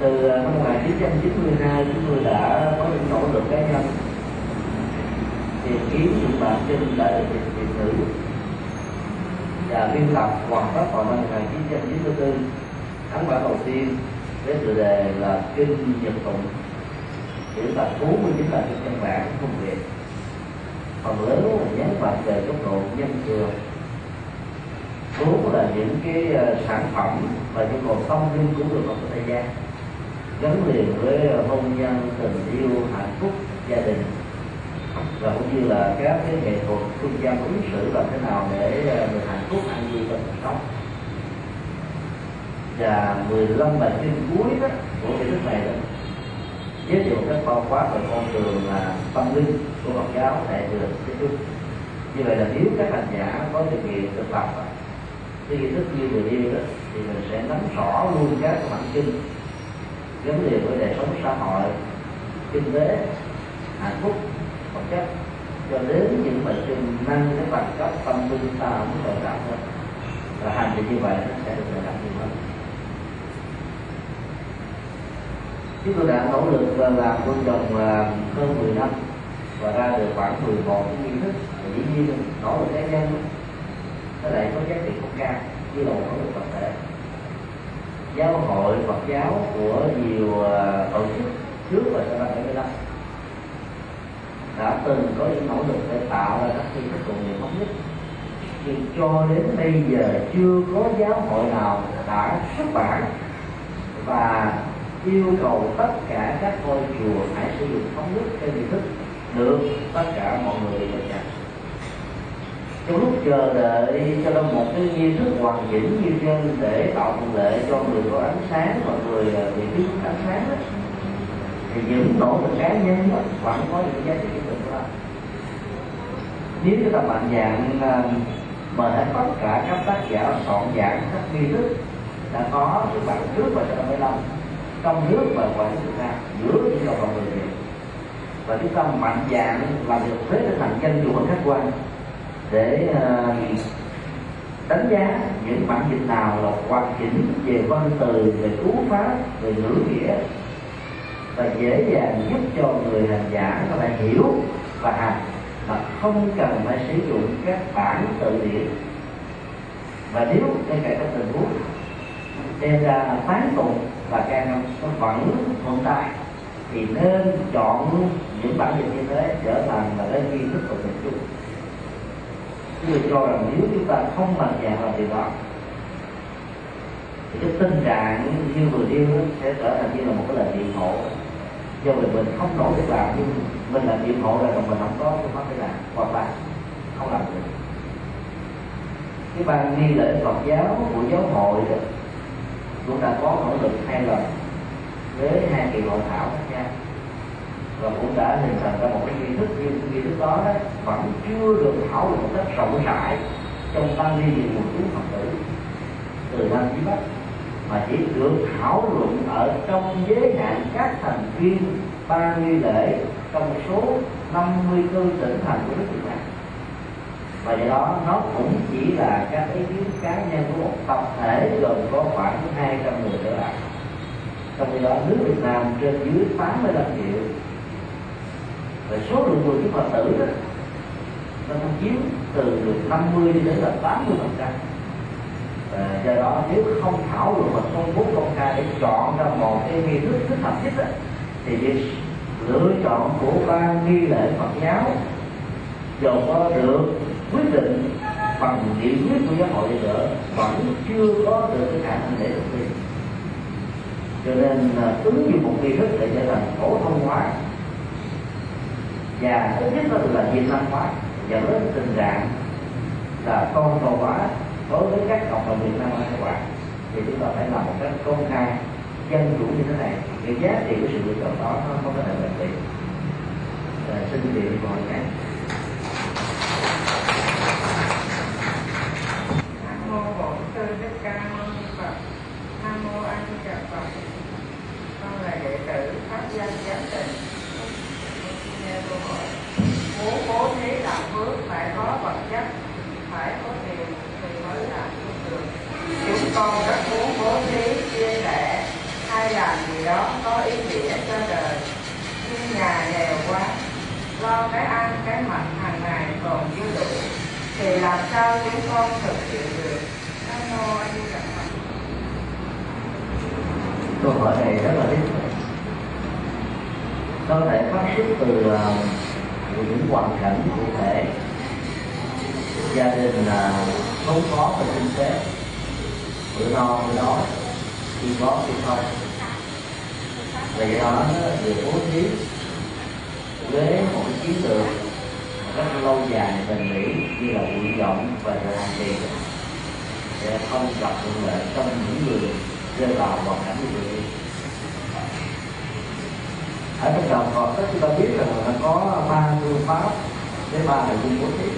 từ ờ, năm 1992 chúng tôi đã có những nỗ lực cá nhân. Tìm kiếm những bản tin đại được điện tử và biên tập hoàn tất vào năm 1994 ấn bản đầu tiên với tựa đề là kinh nhật tụng chữ tập 49 là kinh văn bản không việt phần lớn là nhấn mạnh về góc độ nhân trường số là những cái ờ, sản phẩm và những còn thông tin của người Phật thời gian gắn liền với ờ, hôn nhân, tình yêu, hạnh phúc, gia đình. Và cũng như là các cái nghệ thuật phương gian ứng xử làm thế nào để ờ, được hạnh phúc, an vui trong cuộc sống. Và 15 bài kinh cuối đó của cái đức này đó, giới thiệu các bao quát về con đường là tâm linh của Phật giáo đại thừa kết thúc. Như vậy là nếu các hành giả có điều kiện thực tập ờ, cái kiến thức như người yêu đó, thì mình sẽ nắm rõ luôn các bản kinh gắn liền với đời sống xã hội, kinh tế, hạnh phúc, vật chất. Cho đến những bệnh kinh năng cái bằng cấp tâm linh ta cũng tồn tại hơn và hành vi như vậy nó sẽ được đạt nhiều hơn. Chúng tôi đã nỗ lực và làm quân đồng à, hơn 10 năm và ra được khoảng 11 cái nghi thức. Và dĩ nhiên nỗ lực cá nhân. Nó lại có giá trị không cao, như là một nỗ lực tập thể giáo hội Phật giáo của nhiều ờ, tổ chức trước và sau năm 75 đã từng có những nỗ lực để tạo ra các nghi thức tụng niệm thống nhất. Nhưng cho đến bây giờ chưa có giáo hội nào đã xuất bản và yêu cầu tất cả các ngôi chùa phải sử dụng thống nhất theo nghi thức được tất cả mọi người được nhận trong lúc chờ đợi cho nó một cái nghi thức hoàn chỉnh như trên để tạo thuận lợi cho người có ánh sáng và người à, bị thiếu ánh sáng đó, thì những nỗ lực cá nhân đó vẫn có những giá trị nhất định của nếu chúng ta mạnh dạng à, mà hết tất cả các tác giả soạn giảng các nghi thức đã có từ bản trước và sau năm trong nước và ngoài nước Việt Nam giữa những cộng đồng người Việt. Và chúng ta mạnh dạng làm được thế trở thành danh chủ khách quan để uh, đánh giá những bản dịch nào là hoàn chỉnh về văn từ về cú pháp về ngữ nghĩa và dễ dàng giúp cho người hành giả có thể hiểu và hành mà không cần phải sử dụng các bản từ điển. Và nếu ngay cả các tình huống đem ra tán tụng và can nó vẫn tồn tại thì nên chọn những bản dịch như thế trở thành là cái nghi thức của mình chung tôi cho rằng nếu chúng ta không mạnh dạn làm điều đó, thì cái tình trạng như vừa nêu sẽ trở thành như là một cái lời biện hộ. Do mình mình không nổi việc làm, nhưng mình làm biện hộ là mình không có phương pháp để làm hoặc là không làm được. Cái ban nghi lễ Phật giáo của giáo hội đó, cũng đã có nỗ lực hai lần với hai kỳ hội thảo khác nhau và cũng đã hình thành ra một cái nghi thức nhưng cái nghi thức đó, đó vẫn chưa được thảo luận một cách rộng rãi trong tăng ni về một chúng phật tử. Từ nam chí bắc mà chỉ được thảo luận ở trong giới hạn các thành viên ban nghi lễ trong số 54 tỉnh thành của nước Việt Nam. Và do đó nó cũng chỉ là các ý kiến cá nhân của một tập thể gồm có khoảng 200 người trở lại. Trong khi đó nước Việt Nam trên dưới 85 triệu và số lượng người chúng Phật tử đó nó chiếm từ 50 đến là 80 phần trăm. Và do đó nếu không thảo luận và công bố công khai để chọn ra một cái nghi thức thích hợp nhất đó, thì việc lựa chọn của ban nghi lễ Phật giáo dù có được quyết định bằng nghị quyết của giáo hội đi nữa vẫn chưa có được cái khả năng để thực hiện cho nên ứng dụng một nghi thức để trở thành phổ thông hóa và thứ nhất đó là việt nam hóa, dẫn đến tình trạng là con cầu hóa đối với các cộng đồng việt nam ở hải ngoại thì chúng ta phải làm một cách công khai, dân chủ như thế này cái giá trị của sự lựa chọn đó nó không có thể bền vững ờ, xin quý mọi cái Nam mô Bổn Sư Thích Ca Mâu Ni Phật. Nam mô A Di Đà Phật. Con là đệ tử pháp danh giám định. Xin nghe câu hỏi. Muốn bố thí làm phước phải có vật chất, phải có tiền thì mới làm phước được. Chúng con rất muốn bố thí chia sẻ hay làm gì đó có ý nghĩa cho đời. Nhưng nhà nghèo quá, lo cái ăn cái mặc hàng ngày còn chưa đủ thì làm sao chúng con thực hiện được nam mô a di đà phật câu hỏi này rất là thiết có thể phát xuất ờ, từ những hoàn cảnh cụ thể. Gia đình là không có về kinh tế. Bữa no bữa đói khi có khi không vì đó được bố thí. Với một cái chiến lược rất lâu dài bền bỉ như là nguyện vọng và là hạn tiền sẽ không gặp thuận lợi trong những người rơi vào hoàn cảnh như vậy ở trong đạo Phật chúng ta biết rằng là có ba phương pháp với ba nội dung bố thí.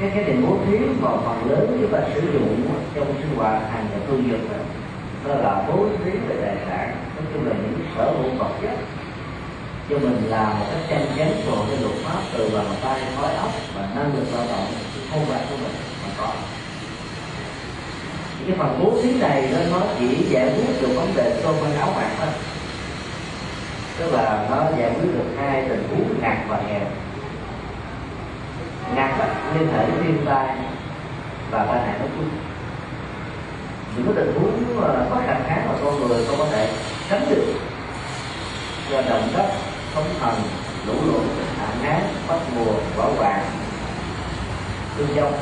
Cái cái tiền bố thí mà phần lớn chúng ta sử dụng trong sinh hoạt hàng ngày tu dục đó, đó là bố thí về tài sản. Nói chung là những sở hữu vật chất. Cho mình làm một cách chân chánh phù cái luật pháp từ bàn tay khói óc và năng lực lao động không phải của mình mà có. Cái phần bố thí này đó nó chỉ giải quyết được vấn đề cơm ăn áo mạng thôi tức là nó giải quyết được hai tình huống ngặt và nghèo ngặt liên hệ đến thiên tai và tai nạn nói chung những cái tình huống khó khăn khác mà con người không có thể tránh được. Do động đất, sóng thần, lũ lụt hạn hán bắt mùa, bão vàng tương dông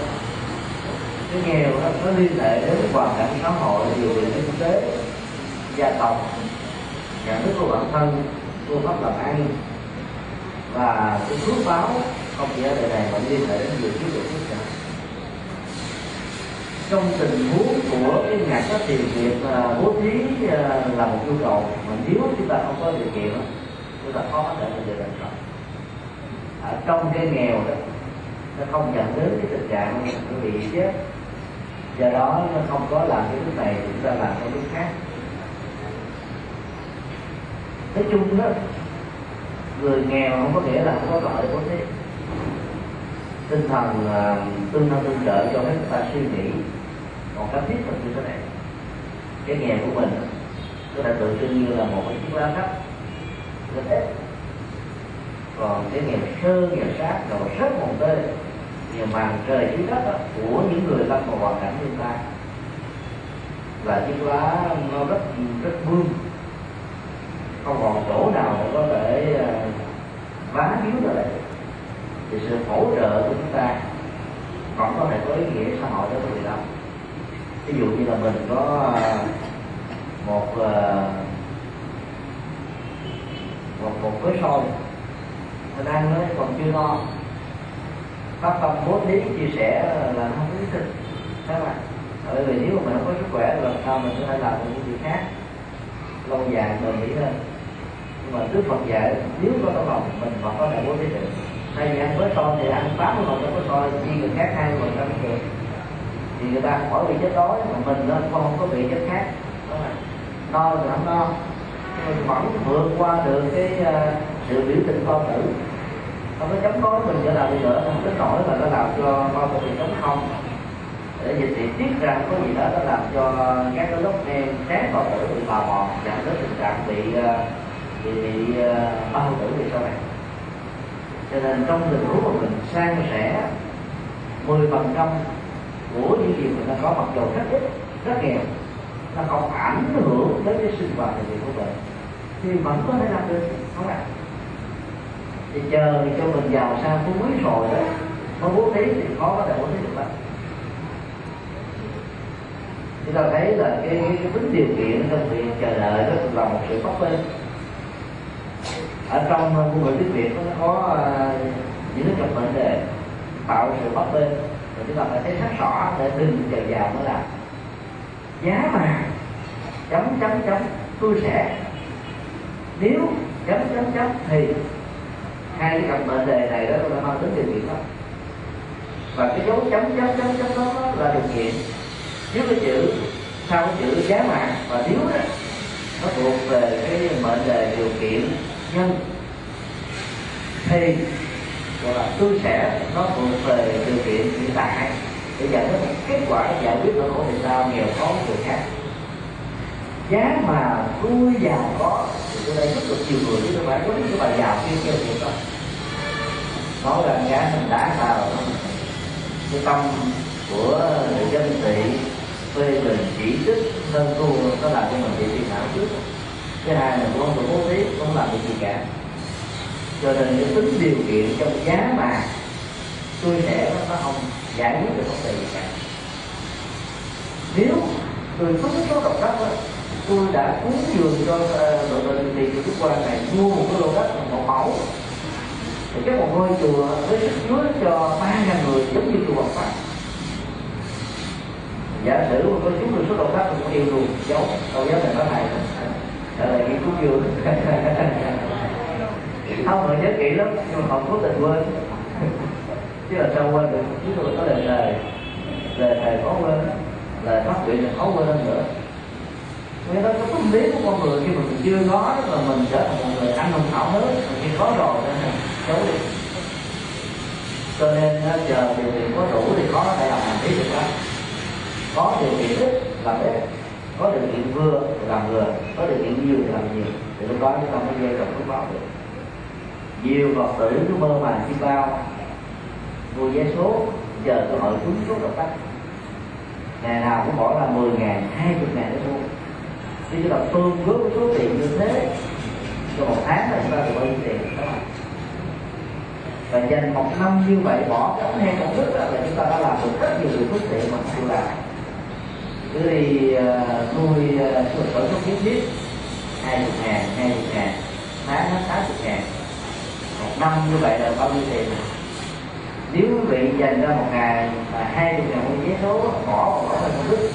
cái nghèo đó, nó liên hệ đến hoàn cảnh xã hội, điều kiện kinh tế, gia tộc nhận thức của bản thân phương pháp làm ăn và cái phước báo không chỉ ở đời này mà liên hệ đến nhiều thứ được phước nữa trong tình huống của cái ngành đó thì việc bố thí à, là một nhu cầu, mà nếu chúng ta không có điều kiện chúng ta khó có thể là được thành công ở trong cái nghèo đó, nó không dẫn đến cái tình trạng nó bị chết. Do đó nó không có làm cái thứ này, chúng ta làm cái thứ khác nói chung đó người nghèo không có nghĩa là không có lợi của thế. Tinh thần uh, tương thân tương trợ cho các ta suy nghĩ. Một cách thiết thực như thế này cái nghèo của mình có thể tượng trưng như là một cái chiếc lá thấp. Rất ít còn cái nghèo sơ nghèo sát rồi rất một tê nghèo màn trời dưới đất đó, của những người lâm vào hoàn cảnh như ta là chiếc lá nó rất rất vương không còn chỗ nào để có thể à, vá víu ra đây. Thì sự hỗ trợ của chúng ta còn có thể có ý nghĩa xã hội đó người đó. Ví dụ như là mình có à, một à, một một cái sôi mình ăn nó còn chưa no phát tâm bố thí, chia sẻ là nó không có ý thức. Các bạn, bởi vì nếu mà mình không có sức khỏe thì làm sao mình có thể làm được những việc khác? Lâu dài bền bỉ hơn mà Đức Phật dạy nếu có tấm lòng mình vẫn có thể bố thí được thay vì ăn với son thì ăn tám mươi phần với son chi người khác hai phần trăm được. Thì người ta khỏi bị chết đói mà mình nó không có bị chết khác. No thì không no. Mình vẫn vượt qua được cái uh, sự biểu tình con tử. Không có chống đối mình trở lại đi nữa không đến nổi là nó làm cho con tử bị chống không. Để dịch thì tiết ra có gì đó nó làm cho các cái lớp em sáng vào tử bị bào mòn dẫn đến tình trạng bị uh, thì bị bao ờ, tử về sau này. Cho nên trong tình huống mà mình sang sẻ 10 phần trăm của những gì mình đã có mặc dù rất ít rất nghèo nó không ảnh hưởng đến cái sinh hoạt thực hiện của mình. Thì vẫn có thể làm được không ạ? Thì chờ thì cho mình giàu sang phú quý rồi đó mới bố thí thì khó có thể bố thí được lắm chúng ta thấy là cái, cái, cái tính điều kiện trong việc chờ đợi đó là một sự bấp bênh ở trong ờ, ngôn ngữ tiếng việt nó có ờ, những cái cặp mệnh đề tạo sự bất bên và chúng ta phải thấy rất rõ để đừng chờ giàu mới làm giá mà chấm chấm chấm tôi sẽ. Nếu chấm chấm chấm thì hai cái cặp mệnh đề này đó là mang tính điều kiện đó và cái dấu chấm chấm chấm chấm đó, đó là điều kiện. Nếu cái chữ sau cái chữ giá mà và nếu đó nó thuộc về cái mệnh đề điều kiện nhân. Thì, gọi là tôi sẽ nó thuộc về điều kiện hiện tại. Để dẫn đến một kết quả giải quyết nỗi khổ niềm đau nghèo khó người khác. Giá mà tôi giàu có, thì tôi đây rất được nhiều người, chứ không phải có những cái bài giàu kia kia việc đó nói rằng giá mình đã vào. Cái tâm của người dân thị phê bình, chỉ trích hơn thua nó làm cho mình bị phiền não trước cái hai là con không được bố thí không làm được gì cả. Cho nên cái tính điều kiện trong giá mà tôi sẽ nó không giải quyết được vấn đề gì cả. Nếu tôi có cái số độc đất đó, tôi đã cúng dường cho ờ, đội đội tiền của đức quan này mua một cái lô đất một mẫu thì cái một ngôi chùa với sức chứa cho ba ngàn người giống như chùa Phật Pháp. Giả sử mà có chúng được số độc đất thì cũng yêu luôn giấu. Đâu giấu này có thầy trở lại cái cúng không họ nhớ kỹ lắm nhưng mà họ cố tình quên. Chứ là sao quên được. Chứ tôi có lời thầy lời thầy khó quên lời phát biểu là khó quên hơn nữa. Vì đó cái tâm lý của con người khi mà mình chưa có, mà mình trở thành một người ăn hùng thảo hết mình khi có rồi nên là giấu đi. Cho nên chờ điều kiện có đủ thì khó thể làm hành lý được đó, có điều kiện ít làm đẹp có điều kiện vừa thì làm vừa có điều kiện nhiều thì làm nhiều. Thì lúc đó chúng ta mới gieo trồng phước báo được nhiều phật tử cứ mơ màng chi bao mua vé số chờ cơ hội trúng số độc đắc. Ngày nào cũng bỏ ra 10 ngàn, 20 ngàn để mua. Khi chúng ta phương bước với số tiền như thế cho một tháng là chúng ta được bao nhiêu tiền? Các bạn và dành một năm như vậy bỏ cái ống heo công đức là chúng ta đã làm được rất nhiều điều phước thiện mà không làm cứ đi nuôi tôi ờ, số số kiến thiết. Hai chục ngàn hai chục ngàn tháng hết tám chục ngàn. Một năm như vậy là bao nhiêu tiền? Nếu quý vị dành ra một ngày mà hai chục ngàn vé số bỏ bỏ ra công đức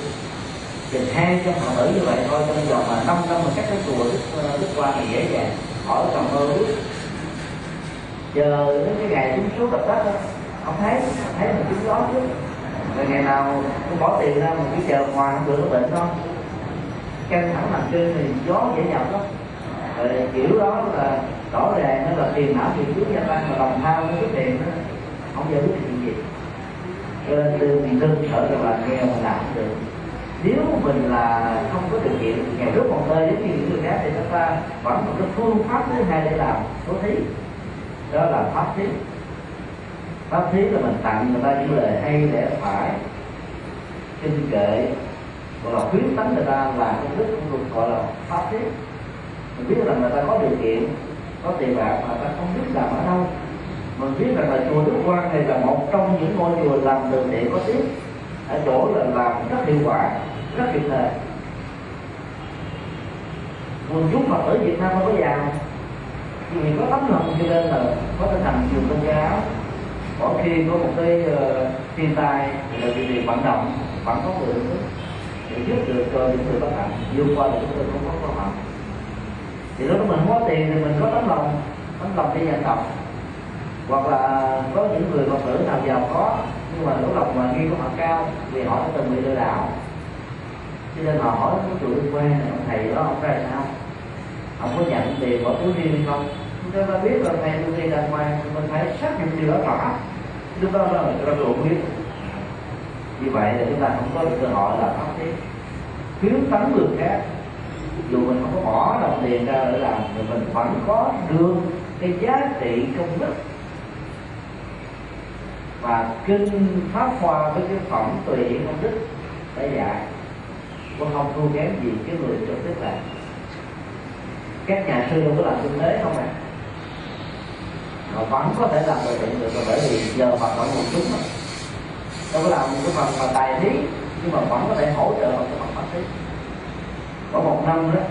chừng hai trăm phật tử như vậy thôi trong vòng mà năm năm mà các cái chùa đức, ờ, đức qua thì dễ dàng khỏi cần mơ biết. Chờ đến cái ngày chúng số đập đất đó không thấy không thấy mình chúng đó chứ rồi ngày nào cũng bỏ tiền ra, mình cái chờ ngoài không được bệnh không căng thẳng làm trên thì gió dễ nhập lắm. Rồi kiểu đó là rõ ràng nó là tiền não tiền trước gia tăng, mà lòng tham nó xuất tiền đó không giải quyết được gì. Cho nên từ mình lương sợ rằng là nghèo mà làm không được. Nếu mình là không có điều kiện nghèo rất một nơi giống như những người khác thì chúng ta vẫn một cái phương pháp thứ hai để làm bố thí. Đó là pháp thí pháp thí là mình tặng người ta những lời hay để phải kinh kệ, gọi là khuyến tấn người ta làm công đức cũng được gọi là pháp thí mình biết rằng người ta có điều kiện, có tiền bạc mà ta không biết làm ở đâu. Mình biết rằng là chùa Đức Quang này là một trong những ngôi chùa làm đường thiện có tiếp ở chỗ là làm rất hiệu quả, rất kịp thời. Quần chúng phật tử việt nam không có giàu. Vì có tấm lòng cho nên là có thể thần trường tôn giáo có khi có một cái ờ, thiên tai là vì việc vận động vẫn có người để giúp được cho những người bất hạnh. Vượt qua được những người không có cơ hội thì lúc đó mình không có tiền thì mình có tấm lòng tấm lòng đi dân tộc. Hoặc là có những người phật tử nào giàu có, nhưng mà lúc lòng mà nghi của họ cao vì họ đã từng bị lừa đảo. Cho nên họ hỏi cái chủ liên quan này ông thầy đó, ông ra sao? Ông có nhận tiền bỏ túi riêng không? Chúng ta biết là thầy tôi đi ra ngoài phải xác định điều đó rõ lúc đó là người ta độ biết. Như vậy là chúng ta không có được cơ hội là pháp triển thiếu tấn người khác. Dù mình không có bỏ đồng tiền ra để làm thì mình vẫn có được cái giá trị công đức. Và kinh pháp hoa với cái phẩm tùy hiện công đức để dạy, cũng không thua kém gì cái người trực tiếp làm các nhà sư đâu có làm kinh tế không ạ à? Họ vẫn có thể làm từ thiện được bởi vì giờ hoạt động một chúng đâu có làm một cái phần mà tài thí, nhưng mà vẫn có thể hỗ trợ bằng cái phần pháp thí. Có một năm đó,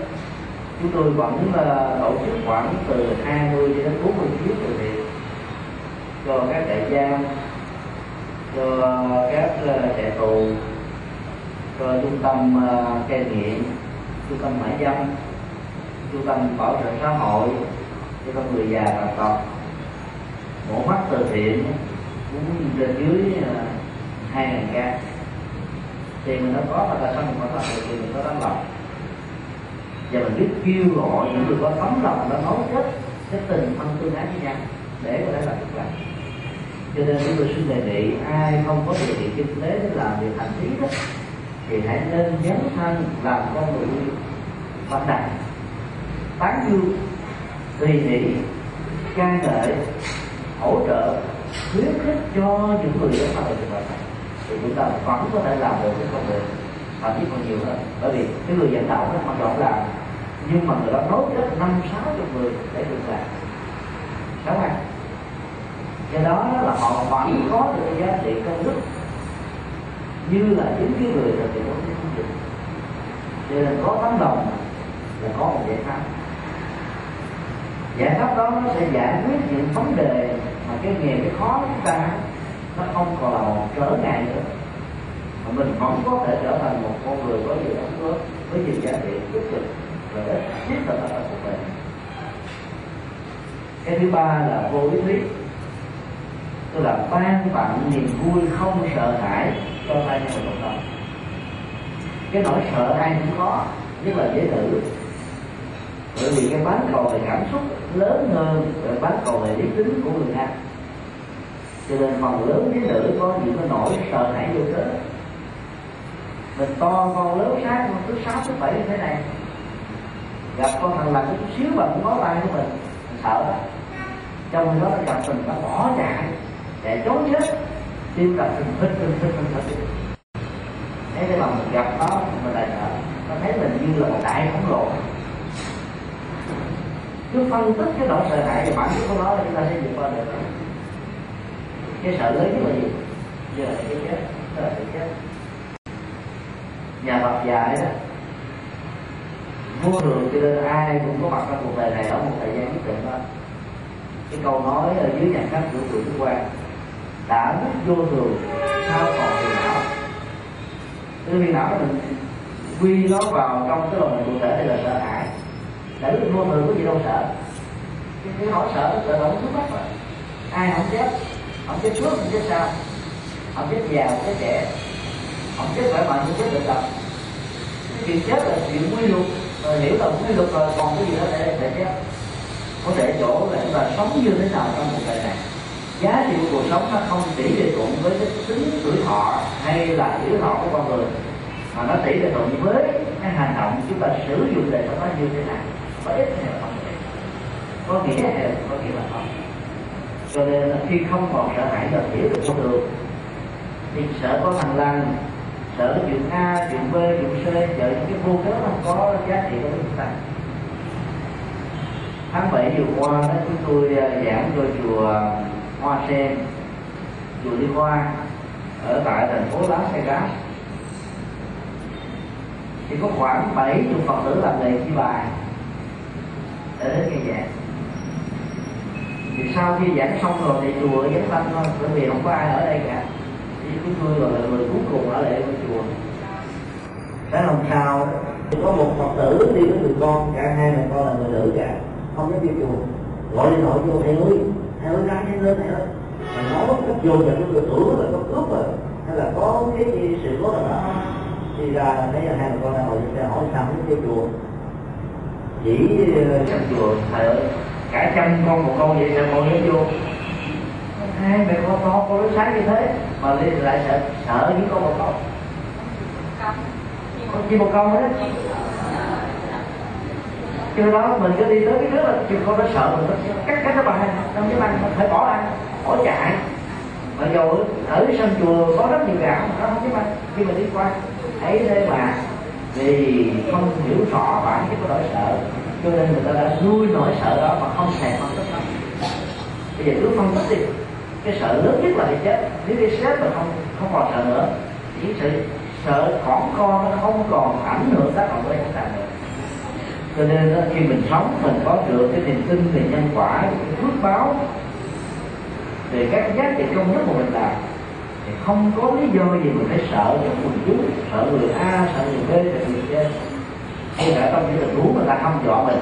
chúng tôi vẫn ờ, tổ chức khoảng từ 20 đến 40 chuyến từ thiện. Cho các trại giam, cho các ờ, trại tù, cho trung tâm ờ, cai nghiện, trung tâm mãi dâm, trung tâm bảo trợ xã hội cho con người già tàn tật mổ mắt từ thiện, cũng trên dưới à, hai ngàn ca. Thì mình nó có mà ta xong mà ta thì mình có tấm lòng. Và mình biết kêu gọi những người có tấm lòng nó nấu kết cái tình thân tương ái với nhau để có thể làm được làm. Cho nên chúng tôi xin đề nghị, ai không có điều kiện kinh tế để làm việc hành thiết đó, thì hãy nên dấn thân làm con người vận đẳng tán dương, tùy hỷ ca ngợi hỗ trợ, khuyến khích cho những người đó vào trường hợp này thì chúng ta vẫn có thể làm được cái công việc thậm chí còn nhiều hơn. Bởi vì cái người dẫn đạo nó mặc rộng làm, nhưng mà người đó nối kết năm, sáu chục người để được làm. Đúng không do đó là họ vẫn có được cái giá trị công đức. Như là chính cái người thực hiện công việc cho nên có tấm lòng là có một giải pháp giải pháp đó nó sẽ giải quyết những vấn đề mà cái nghề cái khó của chúng ta, nó không còn là một trở ngại nữa. Mà mình vẫn có thể trở thành một con người có nhiều đóng góp, với nhiều giá trị tích cực và để thiết thực ở trong cuộc đời. Cái thứ ba là vô lý thuyết. Tức là ban tặng niềm vui không sợ hãi cho tay nhân cộng đồng. Cái nỗi sợ ai cũng có, nhất là dễ nữ bởi vì cái bán cầu về cảm xúc lớn hơn cái bán cầu về lý tính của người nam cho nên phần lớn với nữ có những cái nỗi sợ hãi vô cớ. Mình to con lớn sáng con thứ sáu, thứ bảy như thế này. Gặp con thằng lành chút xíu mà cũng có tay của mình. Mình sợ đó trong đó nó gặp mình nó bỏ chạy. Chạy trốn chết. Tim gặp mình hít hít hít hít hít thế cái mà mình gặp nó, mình lại sợ. Nó thấy mình như là một đại khổng lồ cứ phân tích cái nỗi sợ hãi thì bản chất của nó là chúng ta sẽ vượt qua được. Cái sợ lớn nhất là gì? Giờ là cái chết đó là cái chết. Nhà Phật dạy đó. Vô thường cho nên ai cũng có mặt trong cuộc đời này ở một thời gian nhất định đó. Cái câu nói ở dưới nhà khách của tuổi Đức Quang, đã biết vô thường, sao còn phiền não? Cái phiền não mình quy nó vào trong cái lòng cụ thể thì là sợ hãi đã được vô thường có gì đâu sợ? Cái, cái nỗi sợ sợ là trước mắt mà ai không chết? Không chết trước không chết sau. Không chết già không chết trẻ. Không chết khỏe mạnh không chết bệnh tật. Cái chuyện chết là chuyện quy luật. Rồi hiểu là quy luật rồi còn cái gì đó để để chết. Có thể chỗ là chúng ta sống như thế nào trong cuộc đời này. Giá trị của cuộc sống nó không tỷ lệ thuận với cái tính tuổi thọ hay là tuổi thọ của con người mà nó tỷ lệ thuận với cái hành động chúng ta sử dụng để nó như thế nào có ích hay không? Có nghĩa hay có nghĩa là không. Cho nên khi không còn sợ hãi là hiểu được con đường, thì sợ có thằng lành sợ chuyện a, chuyện b, chuyện c, sợ những cái vô cớ không có giá trị của chúng ta. Tháng 7 vừa qua đó, chúng tôi à, giảng cho chùa Hoa Sen, chùa Liên Hoa, ở tại thành phố Las Vegas. Thì có khoảng bảy chục phật tử làm nghề chi bài để đến nghe giảng. Thì sau khi giảng xong rồi thì chùa vắng tanh thôi, bởi vì không có ai ở đây cả. Thì chúng tôi gọi là người cuối cùng ở lại ở chùa. Sáng hôm sau có một phật tử đi với người con, cả hai mẹ con là người nữ cả, không có đi chùa. Gọi điện thoại vô, thầy ơi thầy ơi, ra nhanh lên, thầy ơi. Mà nói cách vô nhận tôi tưởng là có cướp rồi, hay là có cái gì sự cố nào đó. Thì ra thấy là hai mẹ con đang ngồi trên xe hỏi, sao mới đi chùa? Chỉ trong chùa thầy ơi cả trăm con một con vậy sao con nhớ vô hai mẹ con to con nó sáng như thế. Mà liên lại sợ sợ những con một con. Con chim một con hết chưa đó mình cứ đi tới cái nước là chim con nó sợ mình nó cắt cắt nó bằng trong cái băng phải bỏ ăn bỏ chạy. Mà dù ở sân chùa có rất nhiều gạo nó không biết ăn khi mà đi qua ấy thế mà vì không hiểu rõ bản chất của nỗi sợ. Cho nên người ta đã nuôi nỗi sợ đó mà không thèm phân tích nó. Bây giờ cứ phân tích đi. Cái sợ lớn nhất là bị chết. Nếu cái chết mà không không còn sợ nữa chỉ sự sợ còn con nó không còn ảnh hưởng tác động với chúng ta nữa cho nên đó, khi mình sống mình có được cái niềm tin về nhân quả cái phước báo về các giá trị công đức của mình làm thì không có lý do gì mình phải sợ cái quần chúng, sợ người a, sợ người b, sợ người c. Khi đã trong những tình huống người ta không dọa mình.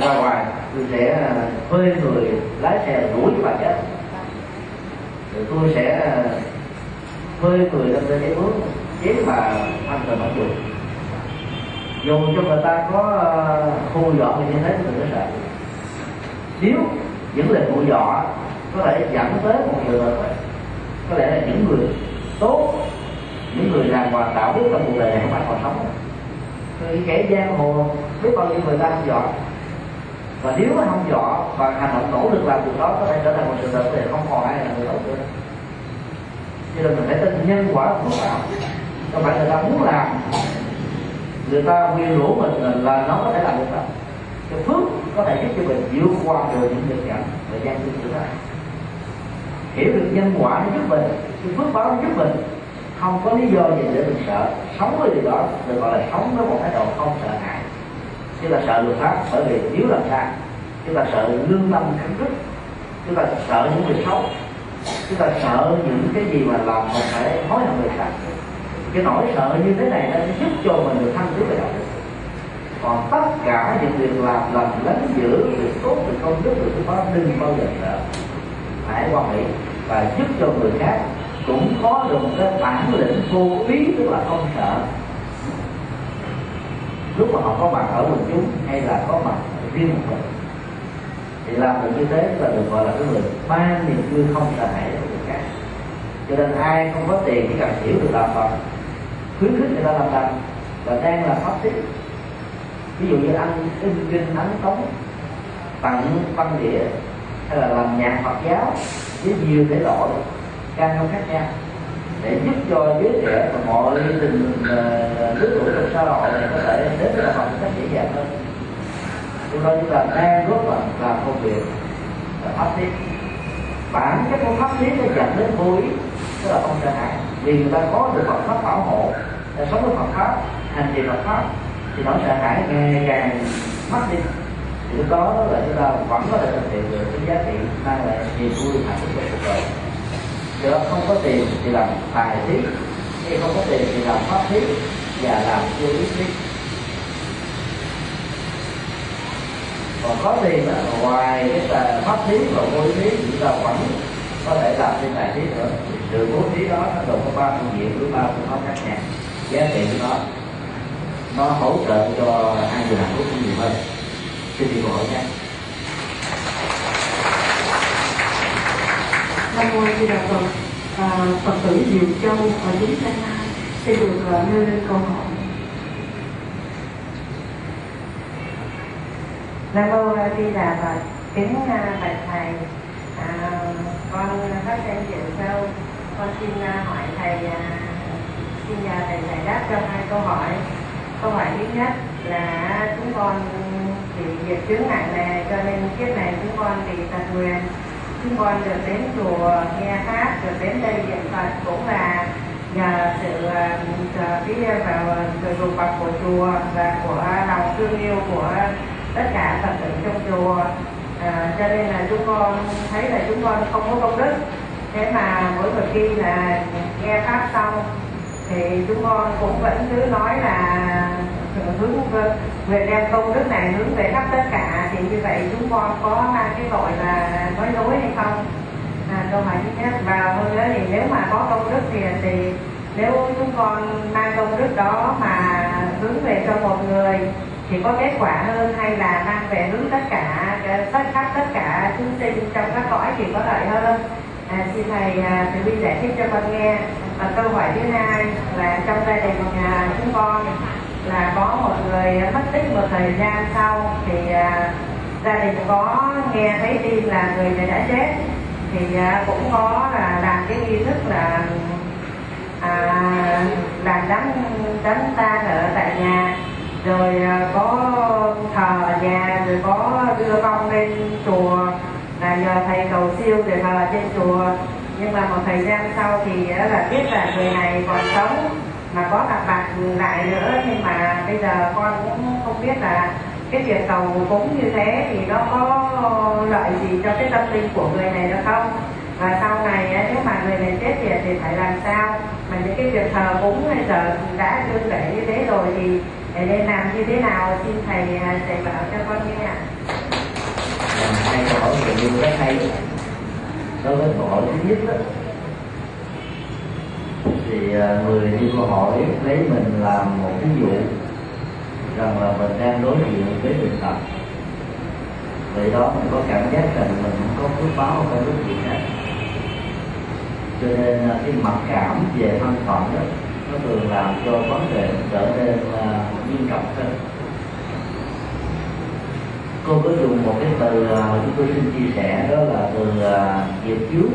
Ra ngoài, tôi sẽ à, thuê người lái xe đuổi các bạn chết. Rồi tôi sẽ à, thuê người lên trên cái bước chém bà ăn rồi mặc dù dù cho người ta có à, khu dọn như thế thì cũng sợ. Nếu những lời vụ dọa có thể dẫn tới một người là có lẽ là những người tốt, những người làm hòa đạo đức trong cuộc đời này không phải còn sống. Người kẻ giang hồ, biết bao nhiêu người ta không và nếu mà không dọn và hành động nỗ lực làm việc đó, có thể trở thành một sự thật thì không còn ai là người tốt nữa. Cho nên mình phải tin nhân quả phước báo không phải người ta muốn làm, người ta quyên rũ mình là nó có thể làm được đó cái phước có thể giúp cho mình vượt qua được những nghịch cảnh và gian sinh trở lại hiểu được nhân quả nó giúp mình cái phước báo nó giúp mình. Không có lý do gì để mình sợ. Sống với điều đó, được gọi là sống với một thái độ không sợ hãi. Chứ là sợ luật pháp, bởi vì nếu làm sai, chúng ta sợ lương tâm khánh thức chúng ta sợ những người xấu. Chúng ta sợ những cái gì mà làm mình phải hối hận người khác cái nỗi sợ như thế này nó giúp cho mình được thăng tiến về đạo đức. Còn tất cả những việc làm lành lánh giữ việc tốt, việc công đức việc thứ đó đừng bao giờ sợ hãy quan hệ và giúp cho người khác cũng có được một cái bản lĩnh vô ý tức là không sợ lúc mà họ có mặt ở quần chúng hay là có mặt riêng một mình, thì làm được như thế là được gọi là cái người mang niềm vui không sợ hãi của người khác. Cho nên ai không có tiền chỉ cần hiểu được làm phật. Khuyến khích người ta làm lành và đang là pháp tích. ví dụ như anh in kinh ấn tống, tặng văn địa hay là làm nhạc Phật giáo với nhiều thể loại, ca công khác nhau, để giúp cho giới trẻ và mọi tình ờ, lứa tuổi trong xã hội này có thể đến với Phật một cách dễ dàng hơn. Chúng tôi chúng ta đang góp phần, làm công việc pháp lý. Bản chất của pháp lý nó dẫn đến vô ý, tức là không sợ hại. vì người ta có được Phật pháp bảo hộ là sống với Phật pháp, hành trì Phật pháp, thì nó sợ hãi ngày càng mất đi thì có đó là chúng ta vẫn có thể thực hiện được cái giá trị mang lại niềm vui hạnh phúc cho cuộc đời. Do không có tiền thì làm tài thiết, khi không có tiền thì làm pháp thiết và làm chưa biết thiết còn có tiền là ngoài cái là pháp thiết và vô thiết chúng ta vẫn có thể làm thêm tài thiết nữa. Sự bố thí đó nó gồm có ba phương diện với ba phương pháp khác nhau giá trị của nó. Nó hỗ trợ cho hai người hạnh phúc nhiều hơn xin đi hỏi nha. Nam mô Di Đà Phật. À, Phật tử Diệu Châu ở chính Gia Lai xin được uh, nêu lên câu hỏi. Nam mô Di Đà Phật. Kính uh, bạch thầy. À, con phát danh Diệu Châu. Con xin uh, hỏi thầy uh, xin nhờ thầy giải đáp cho hai câu hỏi. Câu hỏi thứ nhất là chúng con nghiệp chứng nặng nề cho nên kiếp này chúng con bị tật nguyền chúng con được đến chùa nghe pháp được đến đây niệm phật cũng là nhờ sự ờ, ờ, cái vào sự đùm bọc của chùa và của lòng thương yêu của tất cả phật tử trong chùa. À, cho nên là chúng con thấy là chúng con không có công đức. Thế mà mỗi một khi là nghe pháp xong thì chúng con cũng vẫn cứ nói là hướng về đem công đức này hướng về khắp tất cả thì như vậy chúng con có mang cái tội là nói dối hay không? À, câu hỏi thứ nhất. Và hơn nữa thì nếu mà có công đức thì thì nếu chúng con mang công đức đó mà hướng về cho một người thì có kết quả hơn hay là mang về hướng tất cả tất khắp tất cả chúng sinh trong các cõi thì có lợi hơn? À, xin thầy à, từ bi giải thích cho con nghe. Và câu hỏi thứ hai là trong gia đình nhà chúng con là có một người mất tích một thời gian sau thì à, gia đình có nghe thấy tin là người này đã chết. Thì à, cũng có là làm cái nghi thức là à, làm đám đám tang ở tại nhà. Rồi à, có thờ ở nhà rồi có đưa con lên chùa. Là nhờ thầy cầu siêu để thờ trên chùa. Nhưng mà một thời gian sau thì à, là biết là người này còn sống mà có gặp bạn lại nữa nhưng mà bây giờ con cũng không biết là cái việc cầu cúng như thế thì nó có lợi gì cho cái tâm linh của người này được không? Và sau này nếu mà người này chết thì, thì phải làm sao? Mà những cái việc thờ cúng bây giờ đã chưa kể như thế rồi thì để nên làm như thế nào? Xin thầy à, thầy bảo cho con nghe ạ. Dạ, hai câu hỏi thì rất hay. Đối với câu hỏi thứ nhất đó, thì à, người đi câu hỏi lấy mình làm một ví dụ rằng là mình đang đối diện với bệnh tật vậy đó mình có cảm giác rằng mình không có phước báo không có gì hết cho nên à, cái mặc cảm về thân phận đó, nó thường làm cho vấn đề trở nên à, nghiêm trọng hơn. Cô có dùng một cái từ mà chúng tôi xin chia sẻ, đó là từ nghiệp chướng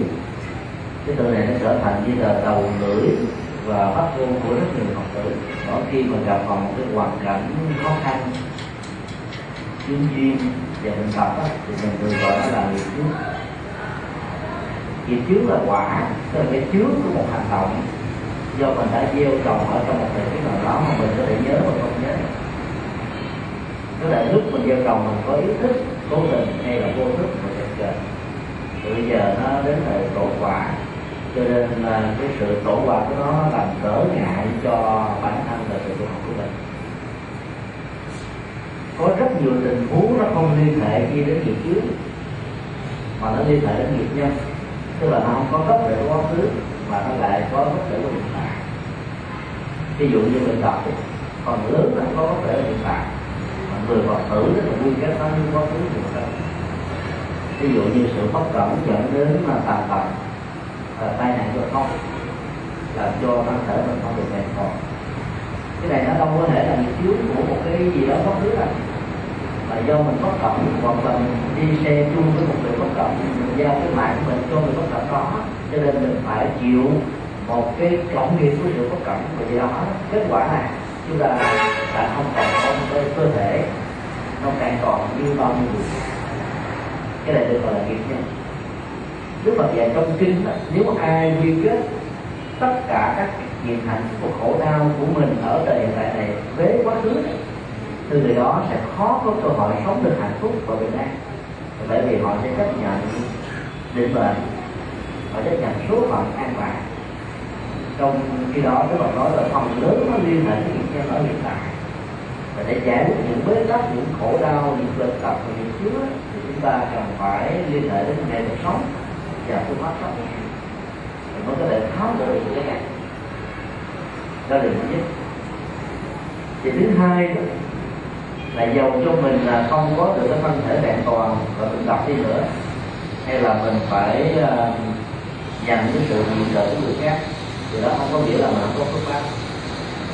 cái từ này nó trở thành như là đầu lưỡi và phát ngôn của rất nhiều học tử. Mỗi khi mà gặp vào một cái hoàn cảnh khó khăn chuyên duyên và bệnh tật thì mình thường gọi nó là nghiệp trước. nghiệp trước là quả, tức là cái trước của một hành động. Do mình đã gieo trồng ở trong một thời tiết nào đó mà mình có thể nhớ mà không nhớ. Tức là lúc mình gieo trồng mình có ý thức, cố tình hay là vô thức mình sẽ trời bây giờ nó đến thời tổ quả cho nên là cái sự tổ hòa của nó làm trở ngại cho bản thân và sự tu học của mình. Có rất nhiều tình huống nó không liên hệ gì đến nghiệp trước mà nó liên hệ đến nghiệp nhân. Tức là nó không có gốc để quá khứ, mà nó lại có gốc rễ của hiện tại. Ví dụ như bệnh tật còn lớn nó có gốc rễ hiện tại. Mà người còn tử rất là nguyên kết nó như quá khứ thì ví dụ như sự bất cẩn dẫn đến mà tàn tật và tai nạn giao thông làm cho thân thể mình không được mệt mỏi. Cái này nó đâu có thể là nghiệp thiếu của một cái gì đó bất cứ đâu mà do mình bất cẩn hoặc là mình đi xe chung với một người bất cẩn mình giao cái mạng của mình cho người bất cẩn đó, cho nên mình phải chịu một cái trọng nghiệp của sự bất cẩn và do đó, kết quả này chúng ta đã không còn có một cái cơ thể, nó càng còn như bao nhiêu người. Cái này được gọi là nghiệp nhân. Đức Phật dạy trong kinh đó, nếu ai quy kết tất cả các nghiệp hạnh của khổ đau của mình ở đời hiện tại này với quá khứ từ người đó sẽ khó có cơ hội sống được hạnh phúc và bình an. Bởi vì họ sẽ chấp nhận định mệnh họ chấp nhận số phận an toàn. Trong khi đó Đức Phật nói là phần lớn nó liên hệ với những nhân ở hiện tại. Và để giải quyết những bế tắc những khổ đau những bệnh tật và những chứa thì chúng ta cần phải liên hệ đến nghệ cuộc sống và phương pháp sống thì mới có thể tháo gỡ được cái này. Đó là thứ nhất. Thì thứ hai đó, là dầu cho mình là không có được cái thân thể vẹn toàn và bệnh tật đi nữa. Hay là mình phải uh, dành cái sự viện trợ của người khác. Thì đó không có nghĩa là mình không có phước báo.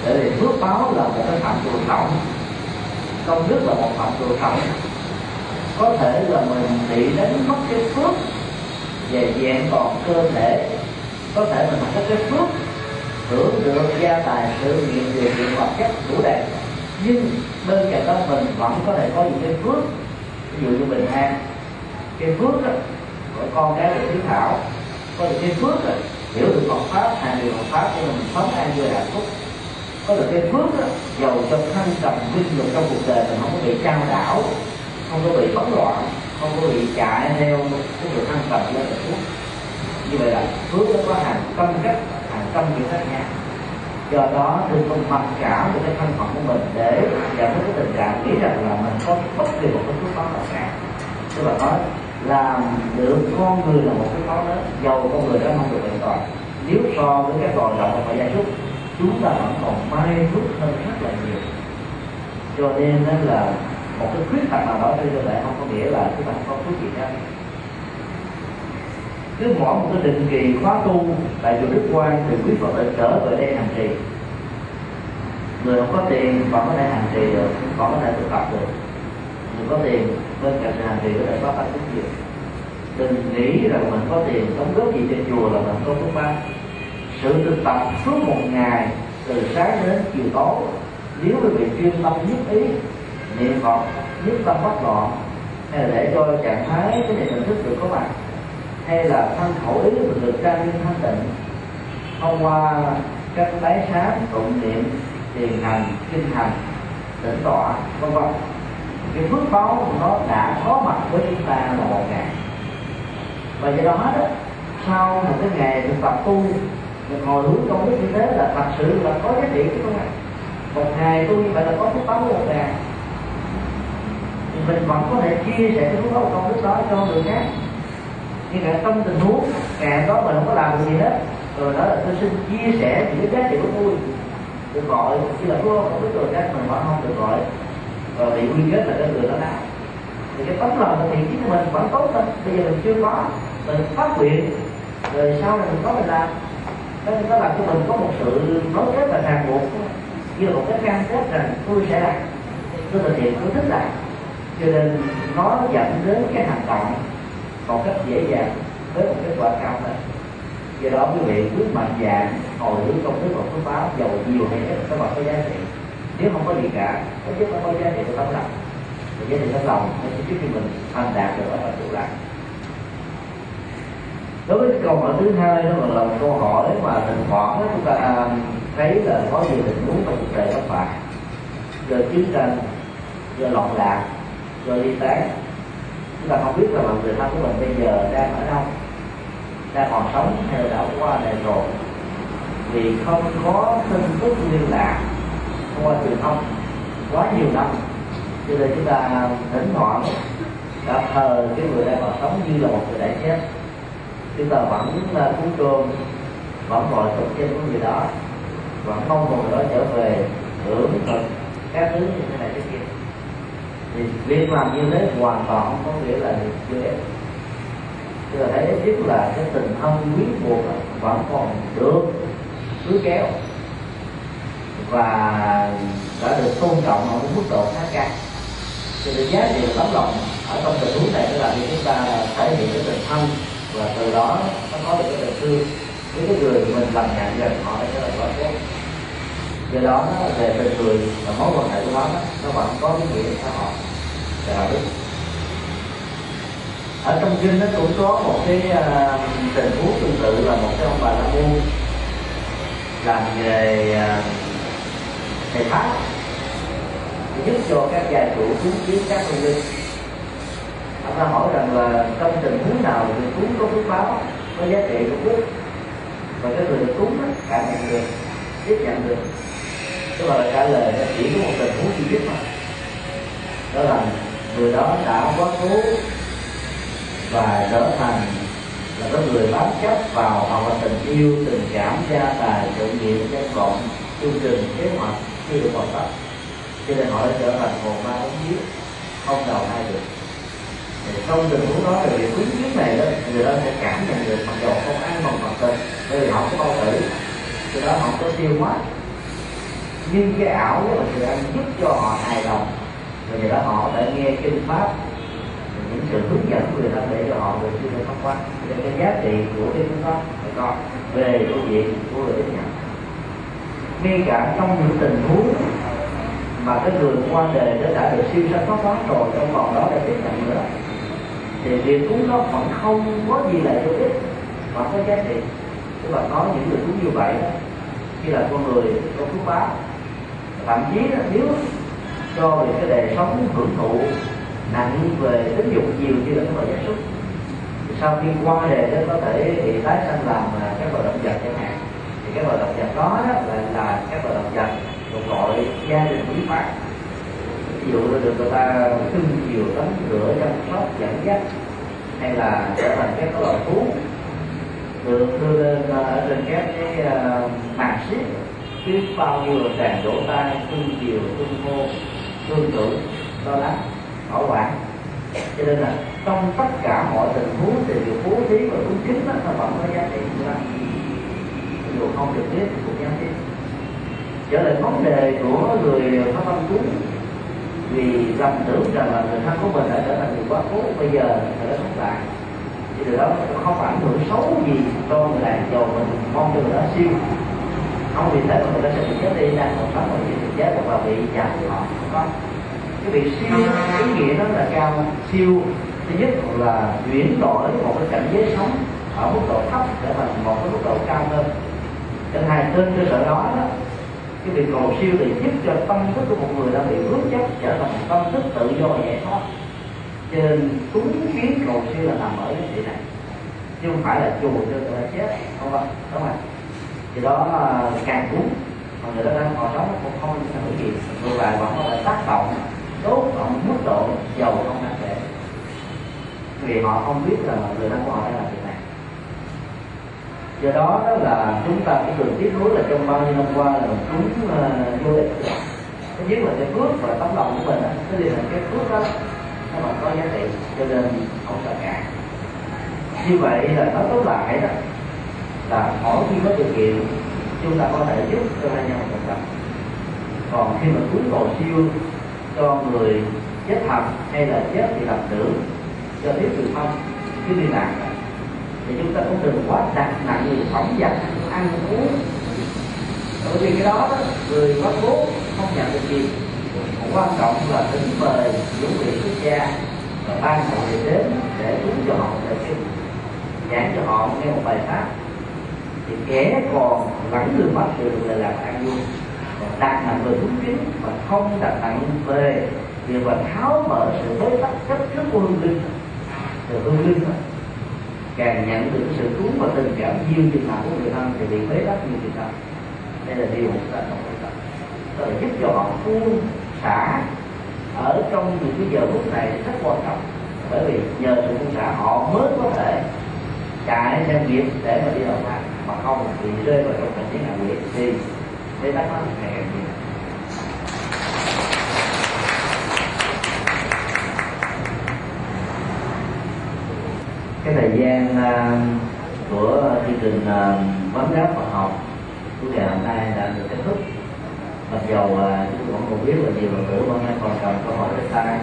Bởi vì phước báo là một cái phạm trù trọng. Công đức là một phạm trù trọng. Có thể là mình bị đánh mất cái phước về dạng còn cơ thể. Có thể mình không có cái phước hưởng được gia tài sự nghiệp điều kiện vật chất đủ đầy. Nhưng bên cạnh đó mình vẫn có thể có những cái phước. Ví dụ như bình an. Cái phước đó của con cái được hiếu thảo. Có được cái phước rồi hiểu được Phật pháp hành điều Phật pháp cho mình sống an vui hạnh phúc. Có được cái phước đó, giàu cho thân trầm vinh nhục trong cuộc đời mình không có bị trao đảo không có bị bấn loạn không có bị chạy theo cái sự thân trầm lên là phước như vậy là phước nó có hàng trăm cách hàng trăm kiểu khác nhau do đó, đừng có mặc cảm về cái thân phận của mình để dẫn đến cái tình trạng nghĩ rằng là mình có bất kỳ một cái phước báo nào cả tức là nói, làm được con người là một cái khó lớn, giàu con người đó không được an toàn. Nếu so với các loài động và gia súc chúng ta vẫn còn may mắn hơn rất là nhiều. Cho nên đó là một cái khuyết tật nào đó trên cơ thể không có nghĩa là chúng ta không có phước gì hết cứ mỗi một cái định kỳ khóa tu tại chùa Đức Quang thì quý Phật tử trở về đây hành trì. Người không có tiền vẫn có thể hành trì được vẫn có thể thực tập được. Người có tiền, bên cạnh sự hành trì có thể có phát phước nhiều đừng nghĩ rằng mình có tiền, đóng góp gì cho chùa là mình có phước báo sự thực tập suốt một ngày, từ sáng đến chiều tối, nếu quý vị chuyên tâm nhất ý niệm phật nhất tâm bất loạn, hay là để cho trạng thái cái niệm hình thức được có mặt hay là thân khẩu ý mình được trang nghiêm thanh tịnh? Thông qua các bái sáng tụng niệm, thiền hành, kinh hành, tĩnh tọa, vân vân. Cái phước báo của nó đã có mặt với chúng ta là một ngày. Và do đó đó, sau một cái ngày thực tập tu, mình ngồi hướng công đức như thế là thật sự là có giá trị không ạ một ngày tu như vậy là có phước báo một ngày thì mình vẫn có thể chia sẻ cái phước báo công đức đó cho người khác. Nhưng mà trong tình huống ngày đó mình không có làm được gì hết. Rồi đó là tôi xin chia sẻ những cái giá trị của tôi. Được gọi, chỉ là phước công đức rồi khác mình vẫn không được gọi. Và bị quy kết là cái người đó nào thì cái tấm lòng thì chính của mình vẫn tốt thôi bây giờ mình chưa có. Mình phát nguyện. Rồi sau này mình có mình làm. Đó nó làm cho mình có một sự nối kết và ràng buộc. Như là một cái cam kết rằng tôi sẽ làm. Tôi thực hiện tôi thích làm cho nên nó dẫn đến cái hành động một cách dễ dàng với một kết quả cao hơn. Do đó quý vị cứ mạnh dạng hồi hướng công đức và phước báo giàu nhiều hay ít các bạn có giá trị. Nếu không có gì cả nó chứ nó có giá trị của tấm lòng thì giá trị tấm lòng nó sẽ giúp cho mình thành đạt được ở phần trụ lại đối với câu hỏi thứ hai, đó là một câu hỏi mà thỉnh thoảng chúng ta à, thấy là có nhiều tình huống trong cuộc đời các bạn do chiến tranh do loạn lạc rồi đi tán chúng ta không biết là người thân của mình bây giờ đang ở đâu, đang còn sống hay là đã qua đời rồi. Vì không có tin tức liên lạc, không qua truyền thông quá nhiều năm. Cho nên chúng ta thỉnh thoảng đã thờ cái người đang còn sống như là một người đã chết. Chúng ta vẫn là cúng cơm, vẫn gọi tục trên của người đó, vẫn mong một người đó trở về, hưởng phần các thứ như thế này thế kia thì liên làm như thế hoàn toàn không có nghĩa là chưa ép tức là thấy ít nhất là cái tình thân quý buộc vẫn còn được cứ kéo và đã được tôn trọng ở một mức độ khá cao. Thì được giá trị tấm lòng ở trong tình huống này là khi chúng ta thể hiện cái tình thân và từ đó nó có được cái tình thương. Với cái người mình làm nhận gần họ đã là có cái do đó nó về tình người và mối quan hệ của nó nó vẫn có cái nghĩa xã hội và đạo đức. Ở trong kinh nó cũng có một cái uh, tình huống tương tự là một cái ông bà la môn làm nghề uh, thầy pháp giúp cho các gia chủ cúng kiến các hương linh ông ta hỏi rằng là trong tình huống nào người cúng có phước báo có giá trị của phước? Và cái người được cúng đó, cảm nhận được tiếp nhận được tức là trả lời chỉ có một tình huống duy nhất thôi. Đó là người đó đã quá cố và trở thành là có người bám chấp vào hoặc là tình yêu, tình cảm, gia tài, sự nghiệp danh vọng chương trình, kế hoạch chưa được hoàn tất cho nên họ đã trở thành hồn ma ống giết, không đầu hai được. Thì trong tình huống đó thì khuyến khích này đó, người đó sẽ cảm nhận được mặc dù không ăn bằng mặt tình bởi vì họ có bao tử. Cho đó họ có tiêu hóa nhưng cái ảo đó là người ăn giúp cho họ hài lòng. Và vì đó họ đã nghe kinh pháp những sự hướng dẫn của người ta để cho họ được chưa được thông qua nên cái giá trị của cái phương pháp phải có về câu chuyện của người tiếp nhận ngay cả trong những tình huống mà cái người qua đề nó đã được siêu sanh thoát quá rồi, trong vòng đó để tiếp nhận nữa, thì việc cúng nó vẫn không có gì là vô ích, vẫn có giá trị. Tức là có những người cúng như vậy đó khi là con người có phước báo thậm chí là nếu cho về cái đời sống hưởng thụ nặng về tính dục nhiều như là các loại gia súc thì sau khi qua đề nó có thể bị tái sanh làm à, các loài động vật chẳng hạn. Thì các loài động vật đó, đó là, là các loài động vật được gọi gia đình quý phái. Ví dụ là được người ta cưng chiều tắm rửa chăm sóc dẫn dắt hay là trở thành các loài thú. Được đưa lên à, ở trên các cái à, uh, màn xếp biết bao nhiêu là tràn đổ tay, thương chiều tung hô thương tưởng lo lắng bảo quản. Cho nên là trong tất cả mọi tình huống thì việc bố thí và đúng kính đó nó vẫn có giá trị của nó. Dù không trực tiếp thì cũng giá trị trở lại vấn đề của người phát tâm cúng vì lầm tưởng rằng là người thân của mình đã trở thành người quá cố, bây giờ người đã sống lại thì điều đó không ảnh hưởng xấu gì cho người này dầu mình mong cho người đó siêu không vì thế mà sẽ bị chết đi đang còn sống ở những chết và bị giảm họ. Có. Cái việc siêu ý nghĩa đó là cao siêu thứ nhất là chuyển đổi một cái cảnh giới sống ở mức độ thấp trở thành một cái mức độ cao hơn. Thứ hai trên cơ sở đó, đó cái việc cầu siêu thì giúp cho tâm thức của một người đang bị vướng chấp trở thành tâm thức tự do giải thoát. Nên cúng kiến cầu siêu là nằm ở cái trị này. Chứ không phải là chùa cho người ta chết không phải đúng không thì đó càng cuốn. Còn người đó đang còn sống cũng không ảnh gì. Ngược lại vẫn có thể tác động tốt ở mức độ giàu không đáng kể. Vì họ không biết là người thân của họ đang làm việc này. Do đó đó là chúng ta cũng được tiếp nối là trong bao nhiêu năm qua là chúng uh, ờ, vô địch. Thứ nhất là cái phước và tấm lòng của mình đó, cái điều là cái phước đó nó còn có giá trị cho nên không sợ cả như vậy là nói tóm lại đó là mỗi khi có điều kiện chúng ta có thể giúp cho hai nhau một tập. Còn khi mà cúng cầu siêu cho người chết thật hay là chết thì làm tử, cho tiếp từ thân cứ đi nạn thì chúng ta cũng đừng quá đặt nặng người phỏng vật ăn uống. Bởi vì cái đó người quá cố không nhận được gì. Quan trọng là tính mời những vị xuất gia và ban hội đến để cúng cho họ để kinh giảng cho họ nghe một bài pháp thì kẻ còn vẫn được bắt được là làm ăn vui. Còn đặt nặng về đúng kiến và không đặt nặng về việc và tháo mở sự bế tắc chấp trước của hương linh. Từ hương linh càng nhận được sự cứu và tình cảm yêu chừng nào của người thân thì bị bế tắc như người thân. Đây là điều chúng ta không phải tập. Là giúp cho họ buông xả ở trong những cái giờ phút này rất quan trọng. Bởi vì nhờ sự buông xả, họ mới có thể chạy theo nghiệp để mà đi đầu thai mà không bị rơi vào trong cảnh giới nào quỷ thì thế đó nó ngày càng nhiều cái thời gian uh, của chương trình uh, vấn đáp và học của ngày hôm nay đã được kết thúc. Mặc dầu uh, à, chúng tôi vẫn còn biết là nhiều phật cử vẫn đang còn cần câu hỏi rất sai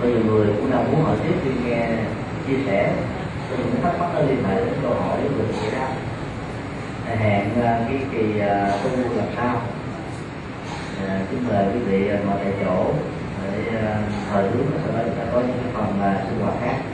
có nhiều người cũng đang muốn hỏi tiếp khi nghe chia sẻ tôi những thắc mắc liên hệ đến câu hỏi được giải đáp hẹn à, cái kỳ à, tu làm sao? À, xin mời quý vị à, ngồi tại chỗ để thời hướng sau đó chúng ta có những phần sinh hoạt khác.